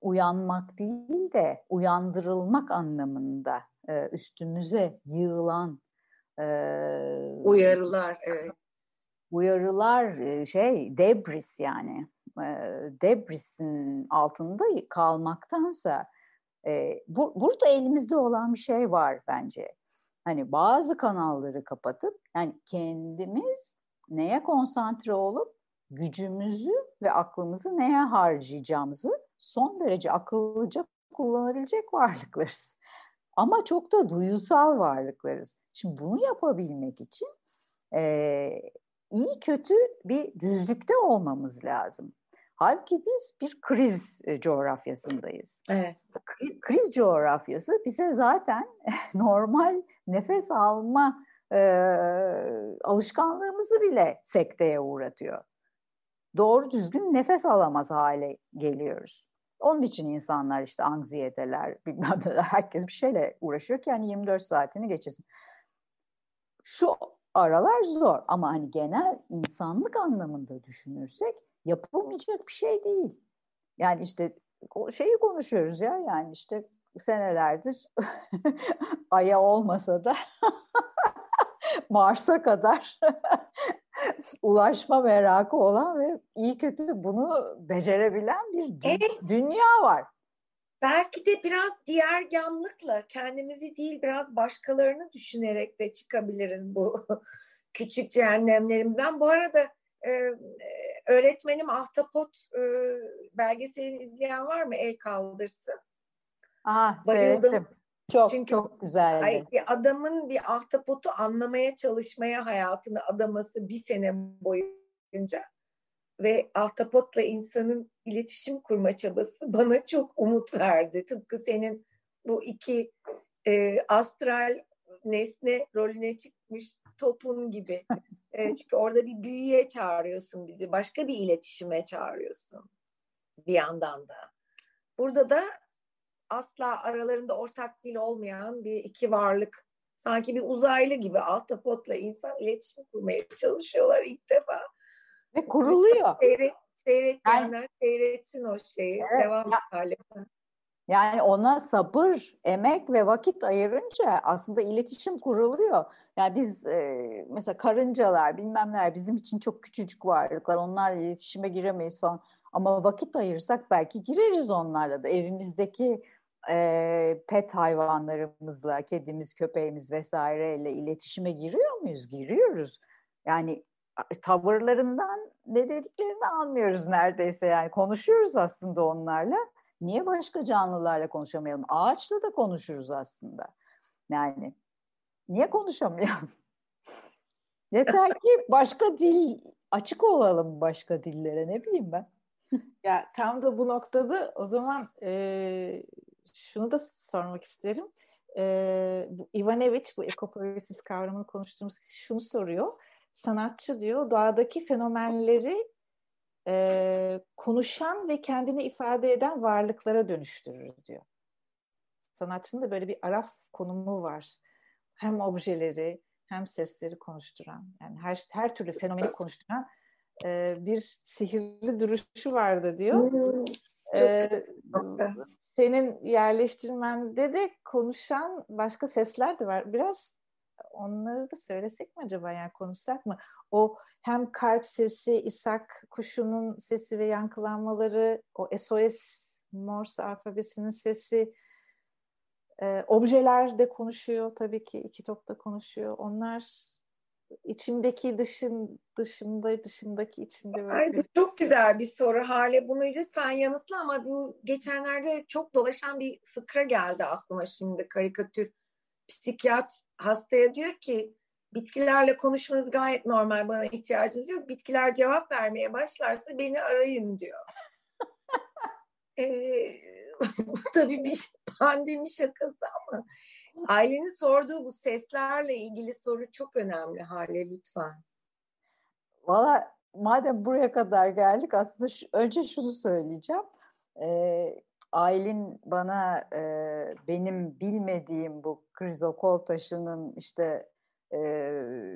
uyanmak değil de uyandırılmak anlamında e, üstümüze yığılan e, uyarılar evet. uyarılar e, şey debris yani e, debrisin altında kalmaktansa e, bu, burada elimizde olan bir şey var bence. Hani bazı kanalları kapatıp yani kendimiz neye konsantre olup gücümüzü ve aklımızı neye harcayacağımızı son derece akıllıca kullanabilecek varlıklarız. *laughs* Ama çok da duyusal varlıklarız. Şimdi bunu yapabilmek için e, iyi kötü bir düzlükte olmamız lazım. Halbuki biz bir kriz e, coğrafyasındayız. Evet. Kriz coğrafyası bize zaten *laughs* normal nefes alma e, alışkanlığımızı bile sekteye uğratıyor. Doğru düzgün nefes alamaz hale geliyoruz. Onun için insanlar işte anksiyeteler, *laughs* herkes bir şeyle uğraşıyor ki yani 24 saatini geçirsin. Şu aralar zor ama hani genel insanlık anlamında düşünürsek yapılmayacak bir şey değil. Yani işte şeyi konuşuyoruz ya yani işte senelerdir *laughs* Ay'a olmasa da *laughs* Mars'a kadar *laughs* ulaşma merakı olan ve iyi kötü bunu becerebilen bir dü- evet. dünya var. Belki de biraz diğer gamlıkla kendimizi değil biraz başkalarını düşünerek de çıkabiliriz bu küçük cehennemlerimizden. Bu arada e, öğretmenim Ahtapot e, belgeselini izleyen var mı? El kaldırsın. Aa, seyrettim. Çok Çünkü çok güzeldi. Ay, adamın bir ahtapotu anlamaya çalışmaya hayatını adaması bir sene boyunca ve ahtapotla insanın iletişim kurma çabası *laughs* bana çok umut verdi. Tıpkı senin bu iki e, astral nesne rolüne çıkmış topun gibi. *laughs* e, çünkü orada bir büyüye çağırıyorsun bizi. Başka bir iletişime çağırıyorsun bir yandan da. Burada da asla aralarında ortak dil olmayan bir iki varlık sanki bir uzaylı gibi ahtapotla insan iletişim kurmaya çalışıyorlar ilk defa. Ve kuruluyor. Seyret, seyretmeyenler yani, seyretsin o şeyi. Evet, Devam ya, Yani ona sabır, emek ve vakit ayırınca aslında iletişim kuruluyor. Yani biz e, mesela karıncalar bilmem neler bizim için çok küçücük varlıklar. Onlarla iletişime giremeyiz falan. Ama vakit ayırsak belki gireriz onlarla da. Evimizdeki e, pet hayvanlarımızla, kedimiz, köpeğimiz vesaireyle iletişime giriyor muyuz? Giriyoruz. Yani tavırlarından ne dediklerini anlıyoruz neredeyse yani konuşuyoruz aslında onlarla. Niye başka canlılarla konuşamayalım? Ağaçla da konuşuruz aslında. Yani niye konuşamayalım? *laughs* Yeter ki başka dil açık olalım başka dillere ne bileyim ben. ya tam da bu noktada o zaman e, şunu da sormak isterim. E, bu Ivanovich bu ekopoiesis kavramını konuştuğumuz kişi şunu soruyor. Sanatçı diyor doğadaki fenomenleri e, konuşan ve kendini ifade eden varlıklara dönüştürür diyor. Sanatçının da böyle bir araf konumu var. Hem objeleri hem sesleri konuşturan yani her her türlü fenomeni konuşturan e, bir sihirli duruşu vardı diyor. Hmm, ee, senin yerleştirmende de konuşan başka sesler de var. Biraz onları da söylesek mi acaba yani konuşsak mı? O hem kalp sesi, İshak kuşunun sesi ve yankılanmaları, o SOS Morse alfabesinin sesi, e, objeler de konuşuyor tabii ki iki top da konuşuyor. Onlar içimdeki dışın dışımda dışımdaki içimde böyle. Ay, bu çok güzel bir soru Hale. Bunu lütfen yanıtla ama bu geçenlerde çok dolaşan bir fıkra geldi aklıma şimdi karikatür. Psikiyat hastaya diyor ki bitkilerle konuşmanız gayet normal bana ihtiyacınız yok. Bitkiler cevap vermeye başlarsa beni arayın diyor. *laughs* ee, bu tabii bir pandemi şakası ama Ailenin sorduğu bu seslerle ilgili soru çok önemli Hale lütfen. Valla madem buraya kadar geldik aslında şu, önce şunu söyleyeceğim. Ee, Aylin bana e, benim bilmediğim bu krizokol taşının işte e,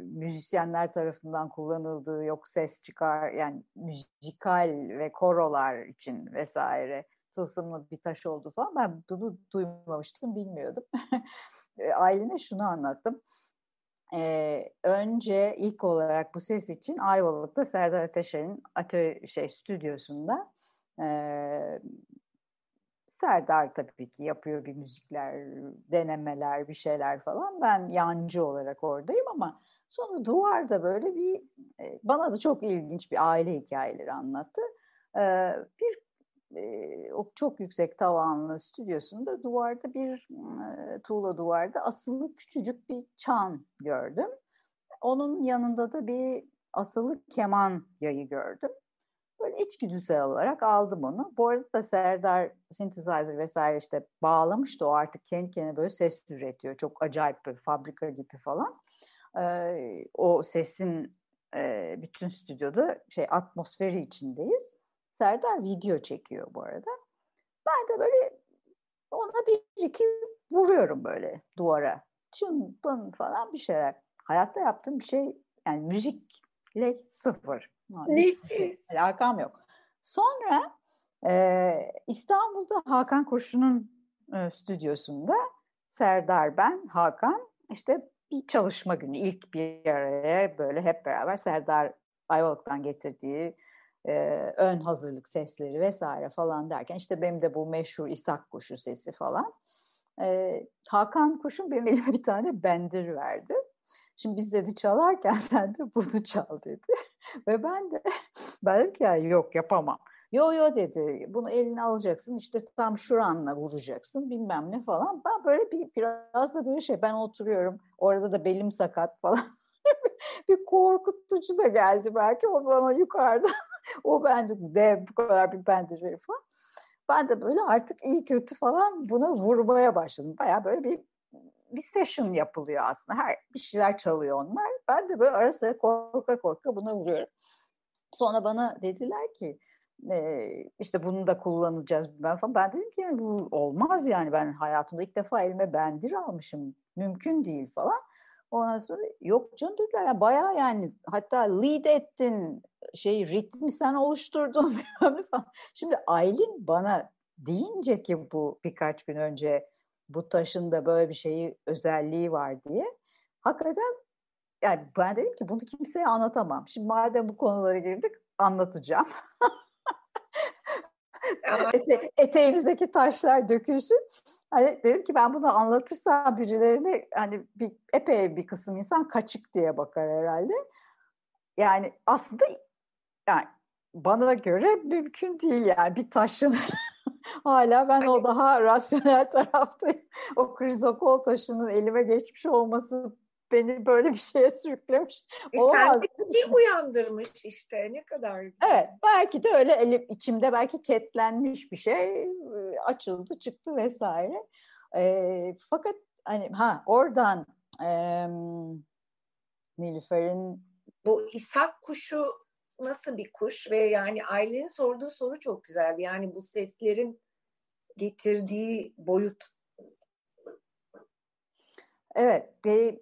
müzisyenler tarafından kullanıldığı yok ses çıkar yani müzikal ve korolar için vesaire tılsımlı bir taş oldu falan. Ben bunu duymamıştım, bilmiyordum. *laughs* Aylin'e şunu anlattım. Ee, önce ilk olarak bu ses için Ayvalık'ta Serdar Ateşer'in atölye şey stüdyosunda e, Serdar tabii ki yapıyor bir müzikler, denemeler, bir şeyler falan. Ben yancı olarak oradayım ama sonra duvarda böyle bir e, bana da çok ilginç bir aile hikayeleri anlattı. E, bir o çok yüksek tavanlı stüdyosunda duvarda bir tuğla duvarda asılı küçücük bir çan gördüm. Onun yanında da bir asılı keman yayı gördüm. Böyle içgüdüsel olarak aldım onu. Bu arada da Serdar synthesizer vesaire işte bağlamıştı. O artık kendi kendine böyle ses üretiyor. Çok acayip bir fabrika gibi falan. Ee, o sesin e, bütün stüdyoda şey atmosferi içindeyiz. Serdar video çekiyor bu arada. Ben de böyle ona bir iki vuruyorum böyle duvara. Çın pın falan bir şeyler. Hayatta yaptığım bir şey yani müzikle sıfır. Nefis. Alakam yok. Sonra e, İstanbul'da Hakan Kurşun'un e, stüdyosunda Serdar ben, Hakan işte bir çalışma günü ilk bir araya böyle hep beraber Serdar Ayvalık'tan getirdiği e, ön hazırlık sesleri vesaire falan derken işte benim de bu meşhur İshak kuşu sesi falan. E, Hakan Kuş'un benim elime bir tane bendir verdi. Şimdi biz dedi çalarken *laughs* sen de bunu çal dedi. Ve ben de *laughs* ben ki ya yok yapamam. Yo yo dedi bunu eline alacaksın işte tam şuranla vuracaksın bilmem ne falan. Ben böyle bir biraz da böyle şey ben oturuyorum orada da belim sakat falan. *laughs* bir korkutucu da geldi belki o bana yukarıda. *laughs* o bende dev bu kadar bir bende falan. Ben de böyle artık iyi kötü falan buna vurmaya başladım. Baya böyle bir bir session yapılıyor aslında. Her bir şeyler çalıyor onlar. Ben de böyle ara sıra korka korka buna vuruyorum. Sonra bana dediler ki e, işte bunu da kullanacağız ben falan. Ben dedim ki yani bu olmaz yani ben hayatımda ilk defa elime bendir almışım. Mümkün değil falan. Ondan sonra yok canım dediler yani bayağı yani hatta lead ettin şey ritmi sen oluşturdun *laughs* falan. Şimdi Aylin bana deyince ki bu birkaç gün önce bu taşın da böyle bir şeyi özelliği var diye. Hakikaten yani ben dedim ki bunu kimseye anlatamam. Şimdi madem bu konulara girdik anlatacağım. *laughs* Ete, eteğimizdeki taşlar dökülsün. Hani dedim ki ben bunu anlatırsam birilerine hani bir epey bir kısım insan kaçık diye bakar herhalde. Yani aslında yani bana göre mümkün değil yani bir taşın *laughs* Hala ben hani... o daha rasyonel taraftayım. O krizokol taşının elime geçmiş olması beni böyle bir şeye sürüklemiş. E Olmaz. Sen uyandırmış işte ne kadar güzel. Evet belki de öyle elim, içimde belki ketlenmiş bir şey açıldı çıktı vesaire. E, fakat hani ha oradan e, Nilüfer'in bu İshak kuşu nasıl bir kuş ve yani ailenin sorduğu soru çok güzeldi. Yani bu seslerin getirdiği boyut. Evet. E,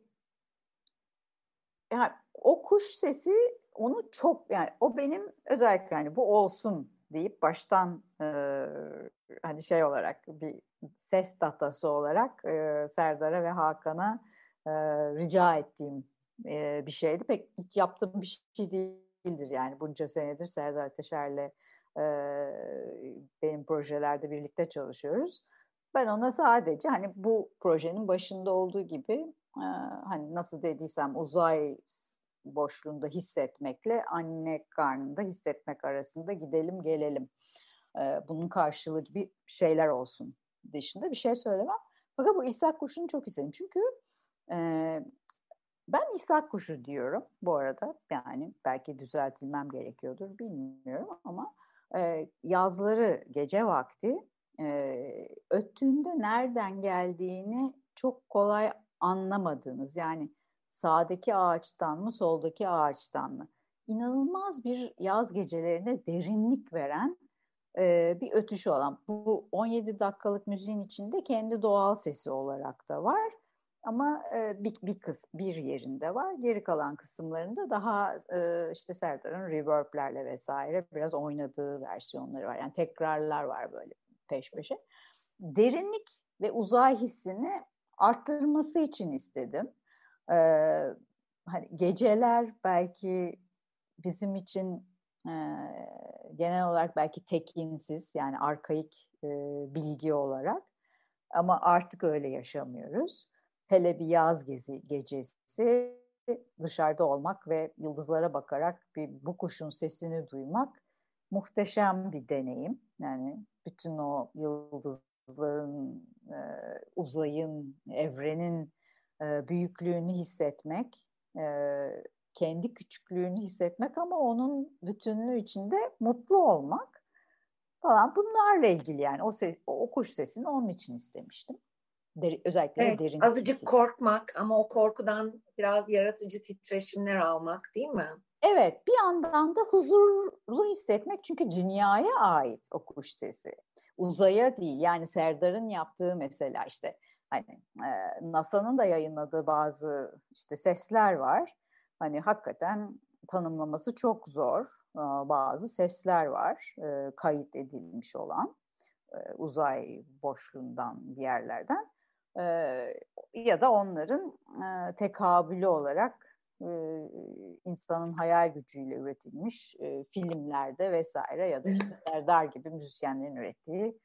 yani o kuş sesi onu çok yani o benim özellikle yani bu olsun deyip baştan e, hani şey olarak bir ses datası olarak e, Serdar'a ve Hakan'a e, rica ettiğim e, bir şeydi. Pek hiç yaptığım bir şey değil değildir yani bunca senedir Serdar Ateşer'le e, benim projelerde birlikte çalışıyoruz. Ben ona sadece hani bu projenin başında olduğu gibi e, hani nasıl dediysem uzay boşluğunda hissetmekle anne karnında hissetmek arasında gidelim gelelim. E, bunun karşılığı gibi şeyler olsun dışında bir şey söylemem. Fakat bu İshak Kuşu'nu çok istedim. Çünkü e, ben İshak kuşu diyorum bu arada. Yani belki düzeltilmem gerekiyordur bilmiyorum ama e, yazları gece vakti e, öttüğünde nereden geldiğini çok kolay anlamadığınız yani sağdaki ağaçtan mı soldaki ağaçtan mı inanılmaz bir yaz gecelerine derinlik veren e, bir ötüşü olan bu 17 dakikalık müziğin içinde kendi doğal sesi olarak da var ama e, bir, bir kız bir yerinde var. Geri kalan kısımlarında daha e, işte Serdar'ın reverb'lerle vesaire biraz oynadığı versiyonları var. Yani tekrarlar var böyle peş peşe. Derinlik ve uzay hissini arttırması için istedim. Ee, hani geceler belki bizim için e, genel olarak belki tekinsiz yani arkaik e, bilgi olarak ama artık öyle yaşamıyoruz. Hele bir yaz gezi, gecesi dışarıda olmak ve yıldızlara bakarak bir bu kuşun sesini duymak muhteşem bir deneyim. Yani bütün o yıldızların, e, uzayın, evrenin e, büyüklüğünü hissetmek, e, kendi küçüklüğünü hissetmek ama onun bütünlüğü içinde mutlu olmak falan bunlarla ilgili yani o, ses, o kuş sesini onun için istemiştim. Der, özellikle evet, derin. Azıcık sesi. korkmak ama o korkudan biraz yaratıcı titreşimler almak değil mi? Evet bir yandan da huzurlu hissetmek çünkü dünyaya ait o kuş sesi. Uzaya değil yani Serdar'ın yaptığı mesela işte hani e, NASA'nın da yayınladığı bazı işte sesler var. Hani hakikaten tanımlaması çok zor. E, bazı sesler var e, kayıt edilmiş olan e, uzay boşluğundan bir yerlerden. E, ya da onların e, tekabülü olarak e, insanın hayal gücüyle üretilmiş e, filmlerde vesaire ya da işte Serdar gibi müzisyenlerin ürettiği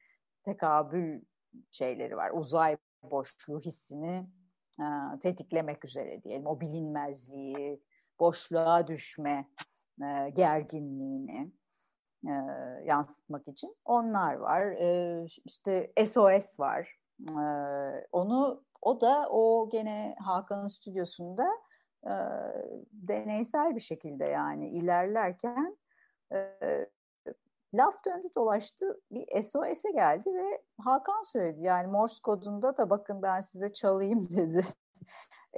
tekabül şeyleri var. Uzay boşluğu hissini e, tetiklemek üzere diyelim. O bilinmezliği, boşluğa düşme e, gerginliğini e, yansıtmak için onlar var. E, işte SOS var. E, onu o da o gene Hakan'ın stüdyosunda e, deneysel bir şekilde yani ilerlerken e, laf döndü dolaştı bir SOS'e geldi ve Hakan söyledi yani Morse kodunda da bakın ben size çalayım *laughs* dedi.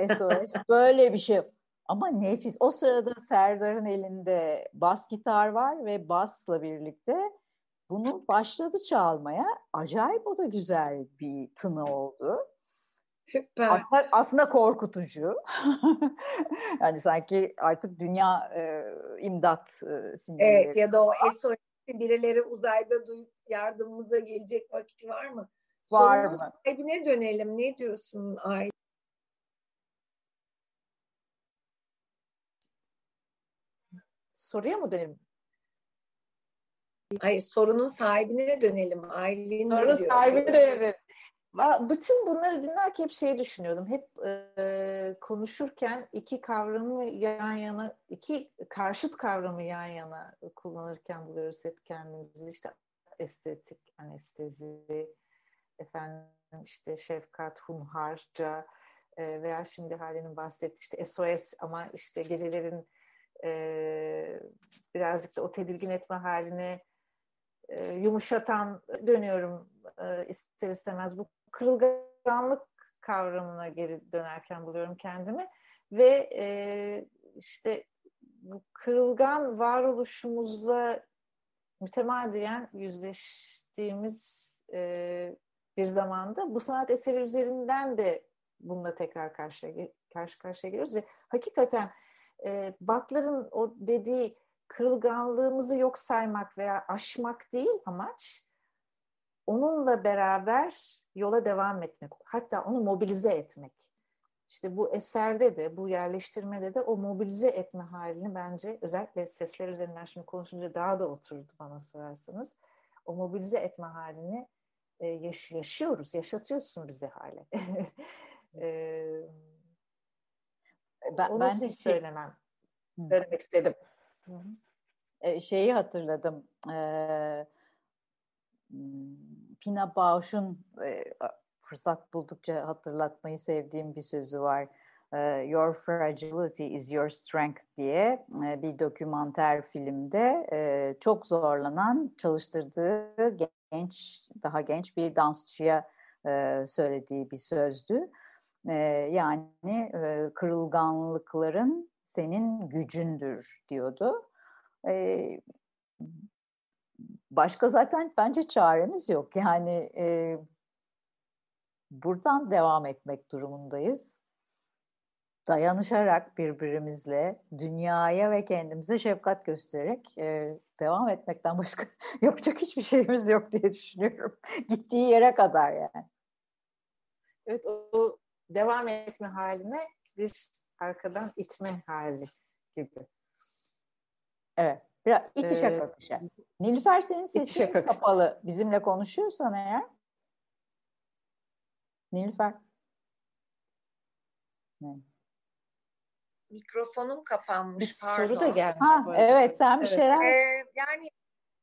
SOS *laughs* böyle bir şey ama nefis. O sırada Serdar'ın elinde bas gitar var ve basla birlikte bunu başladı çalmaya. Acayip o da güzel bir tını oldu. Süper. Aslında, aslında korkutucu. *laughs* yani sanki artık dünya e, imdat e, sinyali. Evet ya da o SOS birileri uzayda duyup yardımımıza gelecek vakit var mı? Var Sorumuz mı? sahibine dönelim. Ne diyorsun Ay? Soruya mı dönelim? Hayır sorunun sahibine dönelim. Aylin Sorunun sahibine dönelim. Bütün bunları dinlerken hep şey düşünüyordum. Hep e, konuşurken iki kavramı yan yana, iki karşıt kavramı yan yana kullanırken buluyoruz hep kendimizi. İşte estetik, anestezi, efendim işte şefkat, hunharca e, veya şimdi Hale'nin bahsettiği işte SOS ama işte gecelerin e, birazcık da o tedirgin etme haline e, yumuşatan dönüyorum e, ister istemez bu kırılganlık kavramına geri dönerken buluyorum kendimi. Ve e, işte bu kırılgan varoluşumuzla mütemadiyen yüzleştiğimiz e, bir zamanda bu sanat eseri üzerinden de bununla tekrar karşı karşı karşıya geliyoruz. Ve hakikaten e, Butler'ın o dediği kırılganlığımızı yok saymak veya aşmak değil amaç onunla beraber yola devam etmek, hatta onu mobilize etmek. İşte bu eserde de, bu yerleştirmede de o mobilize etme halini bence özellikle sesler üzerinden şimdi konuşunca daha da oturdu bana sorarsanız. O mobilize etme halini e, yaş- yaşıyoruz, yaşatıyorsun bize hale. *laughs* e, ben, onu ben de şey, söylemem, söylemek istedim. E, şeyi hatırladım. Ee, Pina Bausch'un e, fırsat buldukça hatırlatmayı sevdiğim bir sözü var. E, your fragility is your strength diye e, bir dokümanter filmde e, çok zorlanan çalıştırdığı genç daha genç bir dansçıya söylediği bir sözdü. Yani kırılganlıkların senin gücündür diyordu. Başka zaten bence çaremiz yok. Yani e, buradan devam etmek durumundayız. Dayanışarak birbirimizle dünyaya ve kendimize şefkat göstererek e, devam etmekten başka *laughs* yapacak hiçbir şeyimiz yok diye düşünüyorum. *laughs* Gittiği yere kadar yani. Evet o devam etme haline bir arkadan itme hali gibi. Evet. Biraz itişe ee, kakışa. Nilüfer senin sesin kapalı. Bizimle konuşuyorsan eğer. Nilüfer. Ne? Mikrofonum kapanmış. Bir pardon. soru da gelmiş. Ha, evet sen bir evet. şeyler. Ee, yani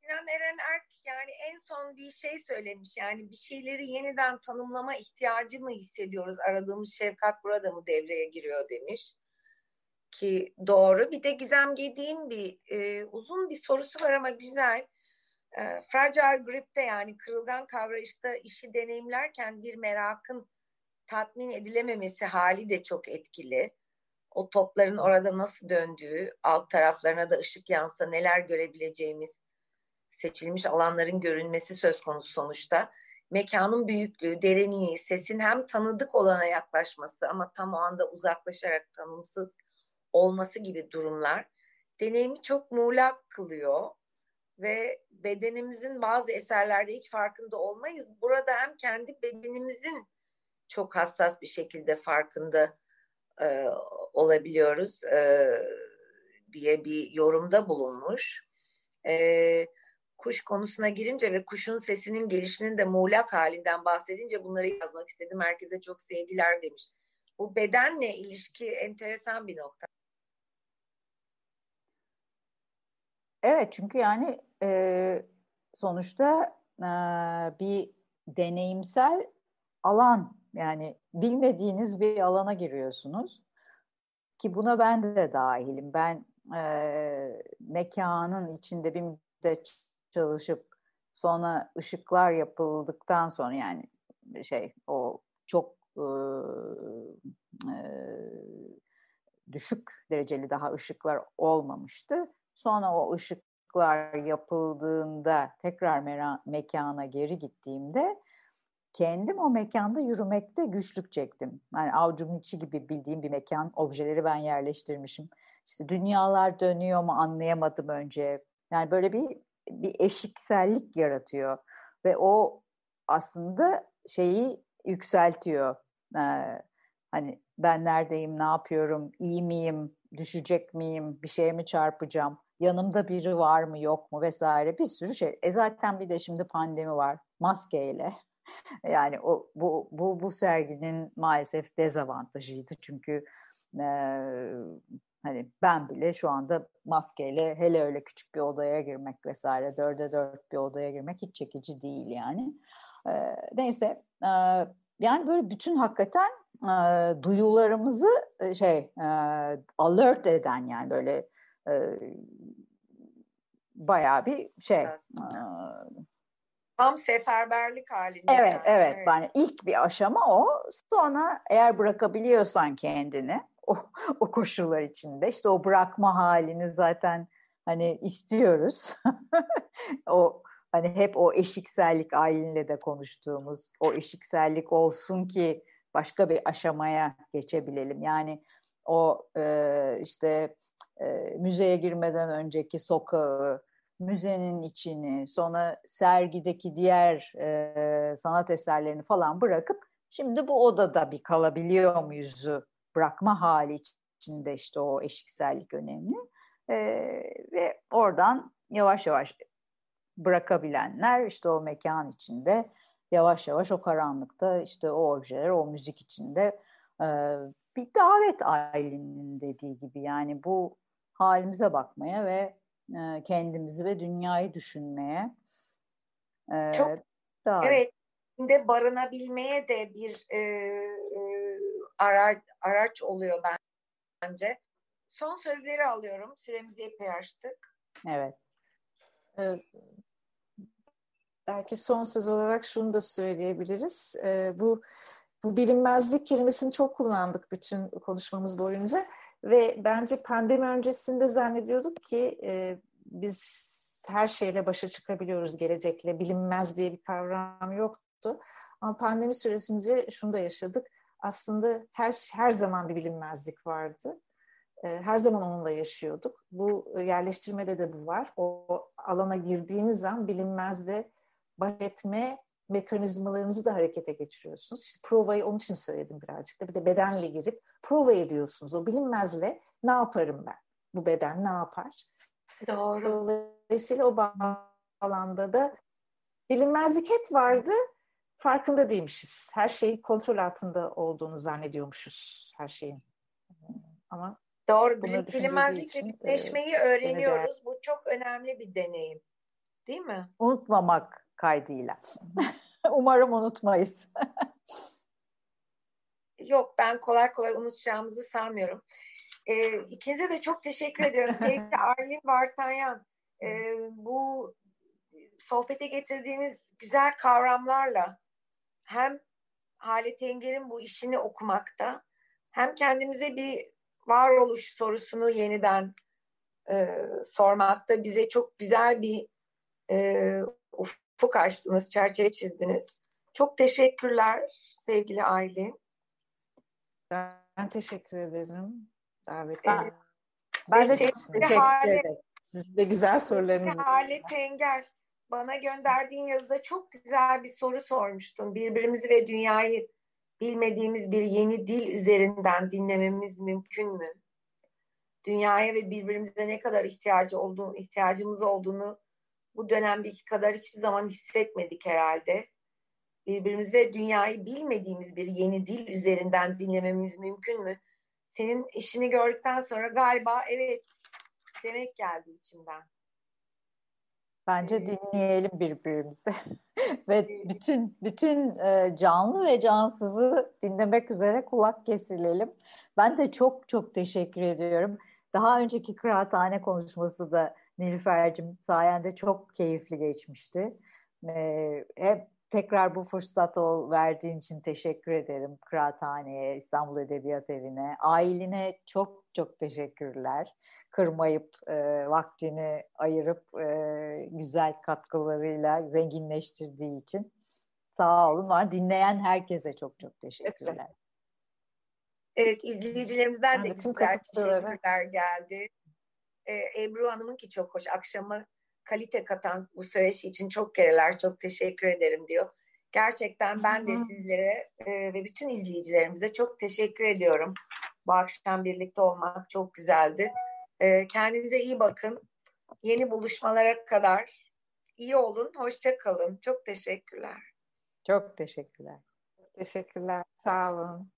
Sinan Eren Erk yani en son bir şey söylemiş. Yani bir şeyleri yeniden tanımlama ihtiyacı mı hissediyoruz? Aradığımız şefkat burada mı devreye giriyor demiş. Ki doğru. Bir de Gizem Gediğin bir e, uzun bir sorusu var ama güzel. E, fragile grip'te yani kırılgan kavrayışta işi deneyimlerken bir merakın tatmin edilememesi hali de çok etkili. O topların orada nasıl döndüğü, alt taraflarına da ışık yansa neler görebileceğimiz seçilmiş alanların görünmesi söz konusu sonuçta. Mekanın büyüklüğü, derinliği, sesin hem tanıdık olana yaklaşması ama tam o anda uzaklaşarak tanımsız olması gibi durumlar deneyimi çok muğlak kılıyor ve bedenimizin bazı eserlerde hiç farkında olmayız. Burada hem kendi bedenimizin çok hassas bir şekilde farkında e, olabiliyoruz e, diye bir yorumda bulunmuş. E, kuş konusuna girince ve kuşun sesinin gelişinin de muğlak halinden bahsedince bunları yazmak istedim. Herkese çok sevgiler demiş. Bu bedenle ilişki enteresan bir nokta. Evet çünkü yani e, sonuçta e, bir deneyimsel alan yani bilmediğiniz bir alana giriyorsunuz ki buna ben de dahilim. Ben e, mekanın içinde bir müddet çalışıp sonra ışıklar yapıldıktan sonra yani şey o çok e, e, düşük dereceli daha ışıklar olmamıştı. Sonra o ışıklar yapıldığında tekrar mekana geri gittiğimde kendim o mekanda yürümekte güçlük çektim. Yani avcumun içi gibi bildiğim bir mekan, objeleri ben yerleştirmişim. İşte dünyalar dönüyor mu anlayamadım önce. Yani böyle bir bir eşiksellik yaratıyor ve o aslında şeyi yükseltiyor. Ee, hani ben neredeyim, ne yapıyorum, iyi miyim, düşecek miyim, bir şeye mi çarpacağım, yanımda biri var mı yok mu vesaire bir sürü şey. E zaten bir de şimdi pandemi var maskeyle. *laughs* Yani o bu bu bu serginin maalesef dezavantajıydı çünkü e, Hani ben bile şu anda maskeyle hele öyle küçük bir odaya girmek vesaire dörde dört bir odaya girmek hiç çekici değil yani. E, neyse e, yani böyle bütün hakikaten e, duyularımızı şey e, alert eden yani böyle e, bayağı bir şey. E, Tam seferberlik halinde. Evet, yani. evet. Yani ilk bir aşama o. Sonra eğer bırakabiliyorsan kendini o, o koşullar içinde. İşte o bırakma halini zaten hani istiyoruz. *laughs* o hani hep o eşiksellik Aylin'le de konuştuğumuz o eşiksellik olsun ki başka bir aşamaya geçebilelim. Yani o e, işte e, müzeye girmeden önceki sokağı, müzenin içini, sonra sergideki diğer e, sanat eserlerini falan bırakıp şimdi bu odada bir kalabiliyor muyuzu bırakma hali içinde işte o eşiksellik önemli. E, ve oradan yavaş yavaş bırakabilenler işte o mekan içinde yavaş yavaş o karanlıkta işte o objeler, o müzik içinde e, bir davet Aylin'in dediği gibi yani bu halimize bakmaya ve e, kendimizi ve dünyayı düşünmeye e, çok davet. evet de barınabilmeye de bir e, e, araç, araç oluyor bence. Son sözleri alıyorum. Süremizi epey açtık. Evet. Belki son söz olarak şunu da söyleyebiliriz. Ee, bu bu bilinmezlik kelimesini çok kullandık bütün konuşmamız boyunca ve bence pandemi öncesinde zannediyorduk ki e, biz her şeyle başa çıkabiliyoruz gelecekle. Bilinmez diye bir kavram yoktu. Ama pandemi süresince şunu da yaşadık aslında her her zaman bir bilinmezlik vardı. Ee, her zaman onunla yaşıyorduk. Bu yerleştirmede de bu var. O alana girdiğiniz zaman bilinmezle baş etme mekanizmalarınızı da harekete geçiriyorsunuz. İşte provayı onun için söyledim birazcık da. Bir de bedenle girip prova ediyorsunuz. O bilinmezle ne yaparım ben? Bu beden ne yapar? Doğru. Dolayısıyla o bağlamda da bilinmezlik hep vardı. Farkında değilmişiz. Her şey kontrol altında olduğunu zannediyormuşuz her şeyin. Ama Doğru. Bilinmezlikle bütleşmeyi öğreniyoruz. Bu çok önemli bir deneyim. Değil mi? Unutmamak kaydıyla. *laughs* Umarım unutmayız. *laughs* Yok ben kolay kolay unutacağımızı sanmıyorum. E, ikinize de çok teşekkür ediyorum. Sevgili *laughs* Arlin Vartanyan. E, bu sohbete getirdiğiniz güzel kavramlarla hem Halit Enger'in bu işini okumakta hem kendimize bir varoluş sorusunu yeniden e, sormakta bize çok güzel bir e, ufuk açtınız, çerçeve çizdiniz. Çok teşekkürler sevgili Aylin. Ben teşekkür ederim davet ben, ben de teşekkür ederim. Sizin de güzel sorularınız. Hale Tenger bana gönderdiğin yazıda çok güzel bir soru sormuştun. Birbirimizi ve dünyayı bilmediğimiz bir yeni dil üzerinden dinlememiz mümkün mü? Dünyaya ve birbirimize ne kadar ihtiyacı olduğunu, ihtiyacımız olduğunu bu dönemdeki kadar hiçbir zaman hissetmedik herhalde. Birbirimiz ve dünyayı bilmediğimiz bir yeni dil üzerinden dinlememiz mümkün mü? Senin işini gördükten sonra galiba evet demek geldi içimden. Bence dinleyelim birbirimizi *laughs* ve bütün bütün e, canlı ve cansızı dinlemek üzere kulak kesilelim. Ben de çok çok teşekkür ediyorum. Daha önceki kıraathane konuşması da Nilüfer'cim sayende çok keyifli geçmişti. Ee, hep tekrar bu fırsatı verdiğin için teşekkür ederim. Kıraathane'ye, İstanbul Edebiyat Evi'ne, ailene çok çok teşekkürler. Kırmayıp, e, vaktini ayırıp e, güzel katkılarıyla zenginleştirdiği için. Sağ olun. Var. Dinleyen herkese çok çok teşekkürler. Evet, izleyicilerimizden de güzel teşekkürler geldi. Ee, Ebru Hanım'ın ki çok hoş. Akşamı kalite katan bu söyleşi için çok kereler çok teşekkür ederim diyor. Gerçekten ben de sizlere e, ve bütün izleyicilerimize çok teşekkür ediyorum. Bu akşam birlikte olmak çok güzeldi. E, kendinize iyi bakın. Yeni buluşmalara kadar iyi olun, hoşça kalın. Çok teşekkürler. Çok teşekkürler. Teşekkürler. Sağ olun.